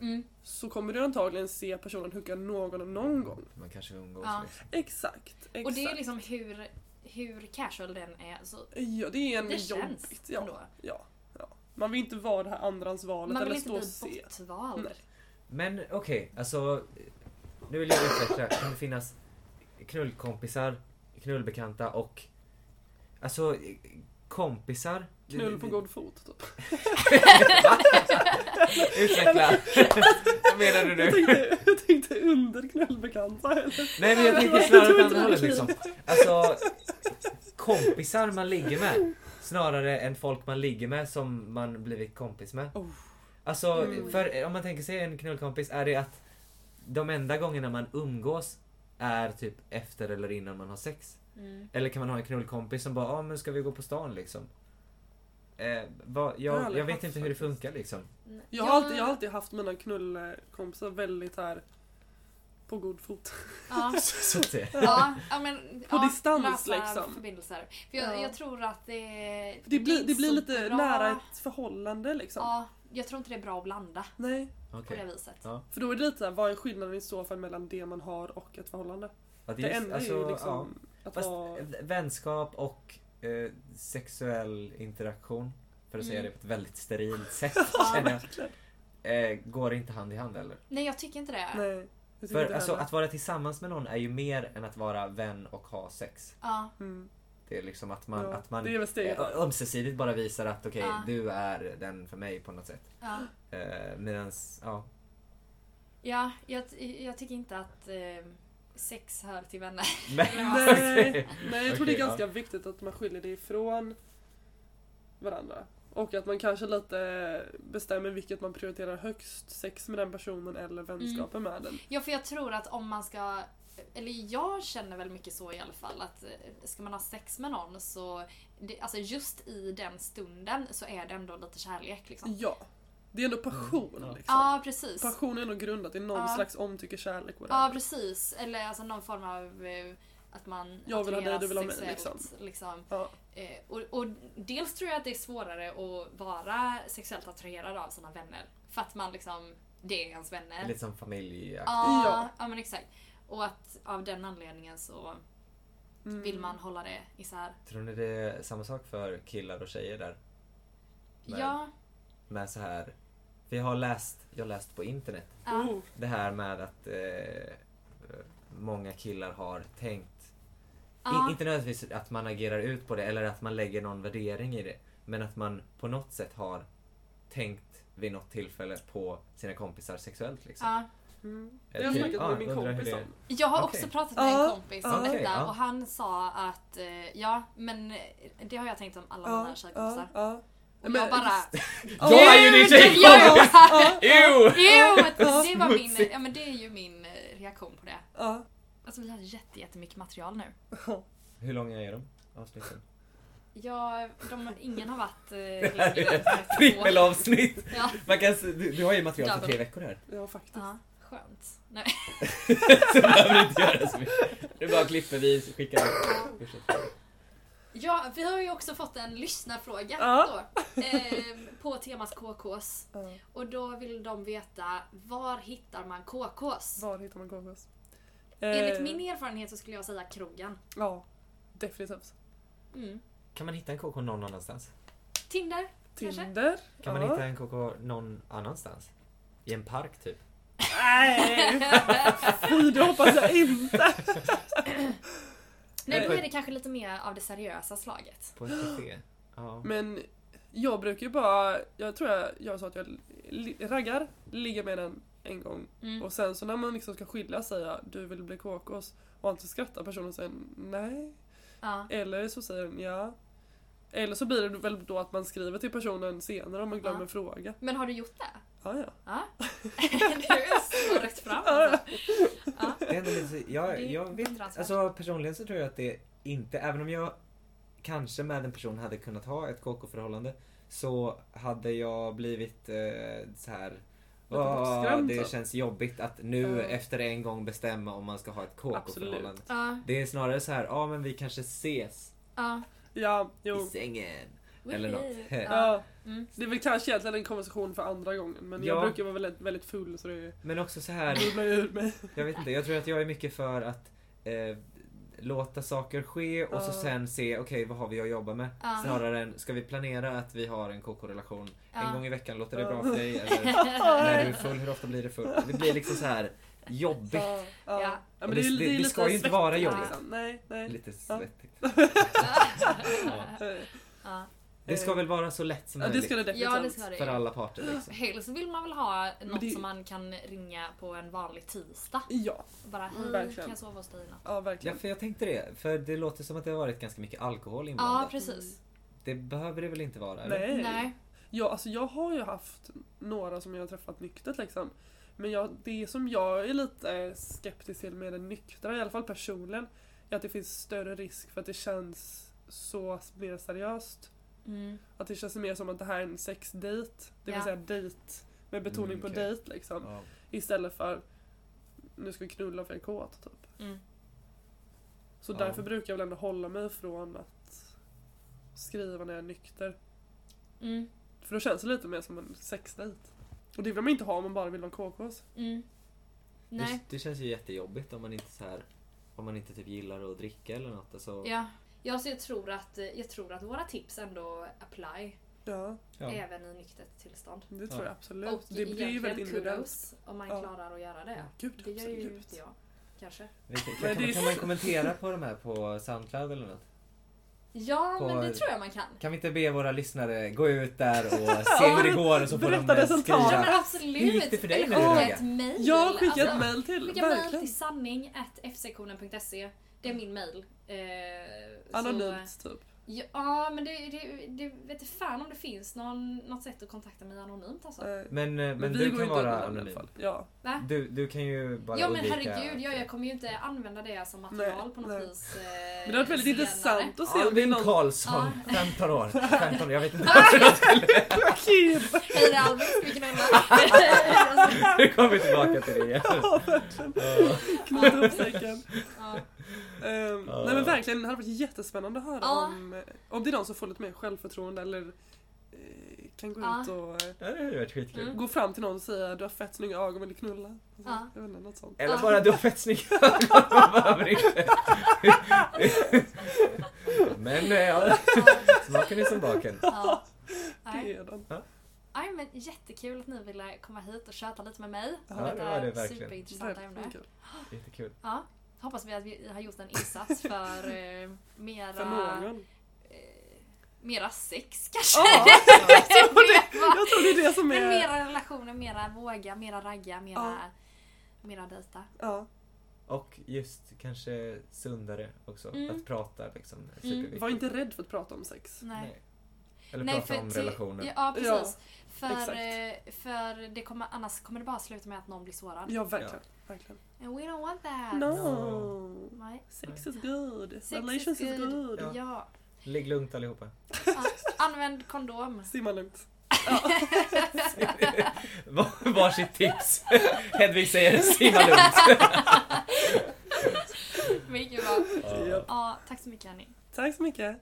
mm, så kommer du antagligen se personen hooka någon någon gång. Man kanske umgås Ja. liksom. Exakt, exakt. och det är liksom hur, hur casual den är. Så Ja, det är en det känns jobbigt. Ja, ändå. ja, ja. Man vill inte vara det här andrahandsvalet Man vill eller inte stå och bli se. bortvald. Nej. Men okej, alltså. Nu vill jag utveckla. Kan det finnas knullkompisar, knullbekanta och... Alltså kompisar. Knull på god fot typ. Utveckla. Vad menar du Jag nu? tänkte, jag tänkte under knullbekanta eller? Nej men jag Jag snarare åt andra hållet liksom. Alltså kompisar man ligger med. Snarare än folk man ligger med som man blivit kompis med. Oh. Alltså Mm. för om man tänker sig en knullkompis är det att de enda gångerna man umgås är typ efter eller innan man har sex. Mm. Eller kan man ha en knullkompis som bara, ja ah, men ska vi gå på stan liksom? Eh, vad, Det jag jag, vet haft inte hur det funkar liksom. Jag har, alltid, jag har alltid haft mina knullkompisar väldigt här på god fot. Ja. Så att säga. Ja, ja, men, På ja, distans, liksom. förbindelser. För jag, Ja. jag tror att det, Det blir, inte det blir lite bra. nära ett förhållande liksom. Ja, jag tror inte det är bra att blanda Nej, på det viset. Ja. för då är det lite såhär, vad är skillnaden i så fall mellan det man har och ett förhållande? Ja, Det, just- enda är ju liksom att Fast vara... v- vänskap och eh, sexuell interaktion, för att säga Mm. det på ett väldigt sterilt sätt, Ja, känner jag, eh, går inte hand i hand eller? Nej, jag tycker inte det. Nej. För alltså, heller. att vara tillsammans med någon är ju mer än att vara vän och ha sex. Ja, Mm. Det är liksom att man, Ja, att man det är steget. ömsesidigt bara visar att okej, Ja. du är den för mig på något sätt. ja. Eh, medans, ja. ja jag, jag tycker inte att eh, sex hör till vänner. Men, Nej, nej, jag tror det är ganska viktigt att man skiljer det ifrån varandra. Och att man kanske lite bestämmer vilket man prioriterar högst, sex med den personen eller vänskapen med den. Ja, för jag tror att om man ska eller jag känner väl mycket så i alla fall att eh, ska man ha sex med någon så det, alltså just i den stunden så är det ändå lite kärlek liksom. Ja. Det är ändå passion Mm, ja. liksom. Ja, precis. Passion är ändå grundat i någon Ja. slags omtycke, kärlek, Ja, whatever. precis. Eller alltså någon form av eh, att man Jag vill ha dig, du vill ha mig, sexuellt, liksom. Ja. Eh, och, och dels tror jag att det är svårare att vara sexuellt attraherad av sina vänner. För att man liksom, det är ens vänner. lite som familjeaktigt. Ja, Ja. ja, men exakt. Och att av den anledningen så Mm. vill man hålla det isär. Tror ni det är samma sak för killar och tjejer där? Med, Ja. med så här. För jag har läst, jag har läst på internet. ja. Oh. Det här med att eh, många killar har tänkt Ja. In, inte nödvändigtvis att man agerar ut på det eller att man lägger någon värdering i det. Men att man på något sätt har tänkt vid något tillfälle på sina kompisar sexuellt. Liksom. Ja. Mm. Jag Det har jag snackat med min kompis om. Jag har Okej. också pratat med en kompis om Okej, detta och han sa att eh, ja, men eh, det har jag tänkt om alla mina tjejkompisar. Och jag bara... Jag är ju din tjejkompis! Ew! Ew! Det var min, ja men det är ju min eh, reaktion på det. Alltså vi har jätte, jättemycket material nu. Hur långa är de? Avsnitten? Ja, de, ingen har varit eh, längre än trippelavsnitt! Ja. Man kan, du, du har ju material för tre veckor här. ja, faktiskt. ja, skönt. Nej. så behöver inte göra så mycket. Du bara klipper vi, skickar. Ja, vi har ju också fått en lyssnarfråga Ja. då, eh, på temat KKs. Ja. Och då vill de veta, var hittar man KKs? Var hittar man KKs? Enligt Eh, min erfarenhet så skulle jag säga krogen. Ja, definitivt. Mm. Kan man hitta en KK någon annanstans? Tinder, kanske? Tinder? Kan man ja. hitta en KK någon annanstans? I en park typ? Nej! Fy, det hoppas jag inte! Nej, då är det kanske lite mer av det seriösa slaget. På ett café? Ja. Men jag brukar ju bara, jag tror jag, jag sa att jag li- raggar, ligger med den en gång Mm. och sen så när man liksom ska skilja säga du vill bli KKs och inte skrattar personen och säger nej. Ja. Eller så säger den ja. Eller så blir det väl då att man skriver till personen senare om man glömmer Ja. fråga. Men har du gjort det? Ja, ja. Ja. du är så rätt fram alltså. Ja. Det är ändå lite, så- jag, Det är jag vet, beundransvärt. alltså personligen så tror jag att det inte, även om jag kanske med en person hade kunnat ha ett KK-förhållande så hade jag blivit eh, så här. Lite "Åh, uppskrämd, det så." känns jobbigt att nu Ja. efter en gång bestämma om man ska ha ett KK-förhållande. Ja. Det är snarare så här, ja men vi kanske ses Ja. Ja, i jo. sängen. Eller något. Ja. Ja. Mm. Det är väl kanske egentligen en konversation för andra gången men Ja. jag brukar vara väldigt, väldigt full så det Men också så här, jag vet inte, jag tror att jag är mycket för att eh, låta saker ske och så Ja. sen se, okej vad har vi att jobba med? Ja. Snarare än, ska vi planera att vi har en KK-relation Ja. en gång i veckan, låter det bra för dig? Eller när du är full, hur ofta blir det full? Det blir liksom så här jobbigt, Ja, ja. Det- det- det lite ska ju inte vara jobbigt. liksom. Nej, nej. lite Ja. svettigt. Eh, Ja. Det ska väl vara så lätt som Ja, det möjligt ska det ja, det ska det för alla parter liksom. Helst vill man väl ha något det- som man kan ringa på en vanlig tisdag. Ja, bara hej, Verkligen. kan jag sova hos dig i natt? ja Ja, verkligen. för jag tänkte det, för det låter som att det har varit ganska mycket alkohol Ja, inblandat. precis. Det behöver det väl inte vara? Eller? Nej. Nej. Ja, alltså jag har ju haft några som jag har träffat nyktert liksom. Men jag, det som jag är lite skeptisk till med den nyktra, i alla fall personligen, är att det finns större risk för att det känns så mer seriöst. Mm. Att det känns mer som att det här är en sexdate, det vill Ja. säga dejt med betoning Mm, på okej. dejt liksom. Ja. Istället för nu ska vi knulla för jag är kåt typ. Mm. Så Ja. därför brukar jag väl ändå hålla mig från att skriva när jag är nykter. Mm. För då känns det lite mer som en sexdejt. Och det vill man inte ha om man bara vill ha KKs. Mm. Det, Nej. det känns ju jättejobbigt om man inte så här om man inte typ gillar att dricka eller något. Alltså, Ja. Ja, så jag tror, att, jag tror att våra tips ändå apply Ja, ja. även i nyktert tillstånd. det tror Ja. jag absolut. Och det blir ju väldigt individuellt. om man Ja. klarar att göra det. Gud, Det gör ju inte jag. Kanske. Kan, kan, kan man kommentera på de här på Soundcloud eller något? Ja, På- men det tror jag man kan. Kan vi inte be våra lyssnare gå ut där och se hur det går och så får de Berätta eh. Ja, skriva. men absolut. Hur gick det för dig du skicka ett mail. Jag skickar ett Alltså, mail till, Skicka mail verkligen. till sanning fsektionen.se. Det är min mail. Eh, så- Anonymt typ. Ja, men det, det, det vet inte fan om det finns någon, något sätt att kontakta mig anonymt alltså. Eh, Men, eh, men, Men vi du kan vara den i alla anonym. fall. Ja. Va? Du, du kan ju bara Ja men herregud, ja, jag kommer ju inte använda det som material Nej, på något nej. vis. Eh, Men det har varit väldigt senare. intressant att se om det är någon... Karlsson, Ja. 15 år. 15, jag vet inte varför jag skulle... Hej det är Albin, ska vi knulla? Nu kommer vi tillbaka till det igen. Ja, verkligen. Knyta ihop säcken. Ehm, Ja. Nej men verkligen, det hade varit jättespännande att höra Ja. om, eh, om det är någon som får lite mer självförtroende eller eh, kan gå ut och eh, Ja, det hade varit skitkul. Mm. gå fram till någon och säga du har fett snygga ögon, vill du knulla? Alltså, Ja. Jag vet inte, något sånt. Eller bara du har fett snygga ögon, man behöver inte. Men eh, ja, smaken är som baken. Ja. Det Nej. är den. Nej, men jättekul att ni ville komma hit och köta lite med mig. Ja, det var det verkligen. superintressanta ämne. Jättekul. Ja, hoppas vi att vi har gjort en insats för eh, mera, För någon. eh, mera sex kanske. Ja, Jag tror det jag tror det är det som Men är... mera relationer, mera våga, mera ragga, mera, mera dejta. Ja. Och just kanske sundare också. Mm. Att prata liksom. superviktigt. Var inte rädd för att prata om sex. Nej. Nej. Eller Nej, prata om till- relationer. Ja, precis. Ja, för exakt. eh, för det kommer, annars kommer det bara sluta med att någon blir sårad. Ja, verkligen. Verkligen. And we don't want that. No. Nej. Sex is good. Sex Relations is good. Ja. Ja. Ligg lugnt allihopa. Använd kondom. Simma lugnt. Var- Varsitt tips. Hedvig säger simma lugnt. Mycket bra. Ja. Ja, tack så mycket hörni. Tack så mycket.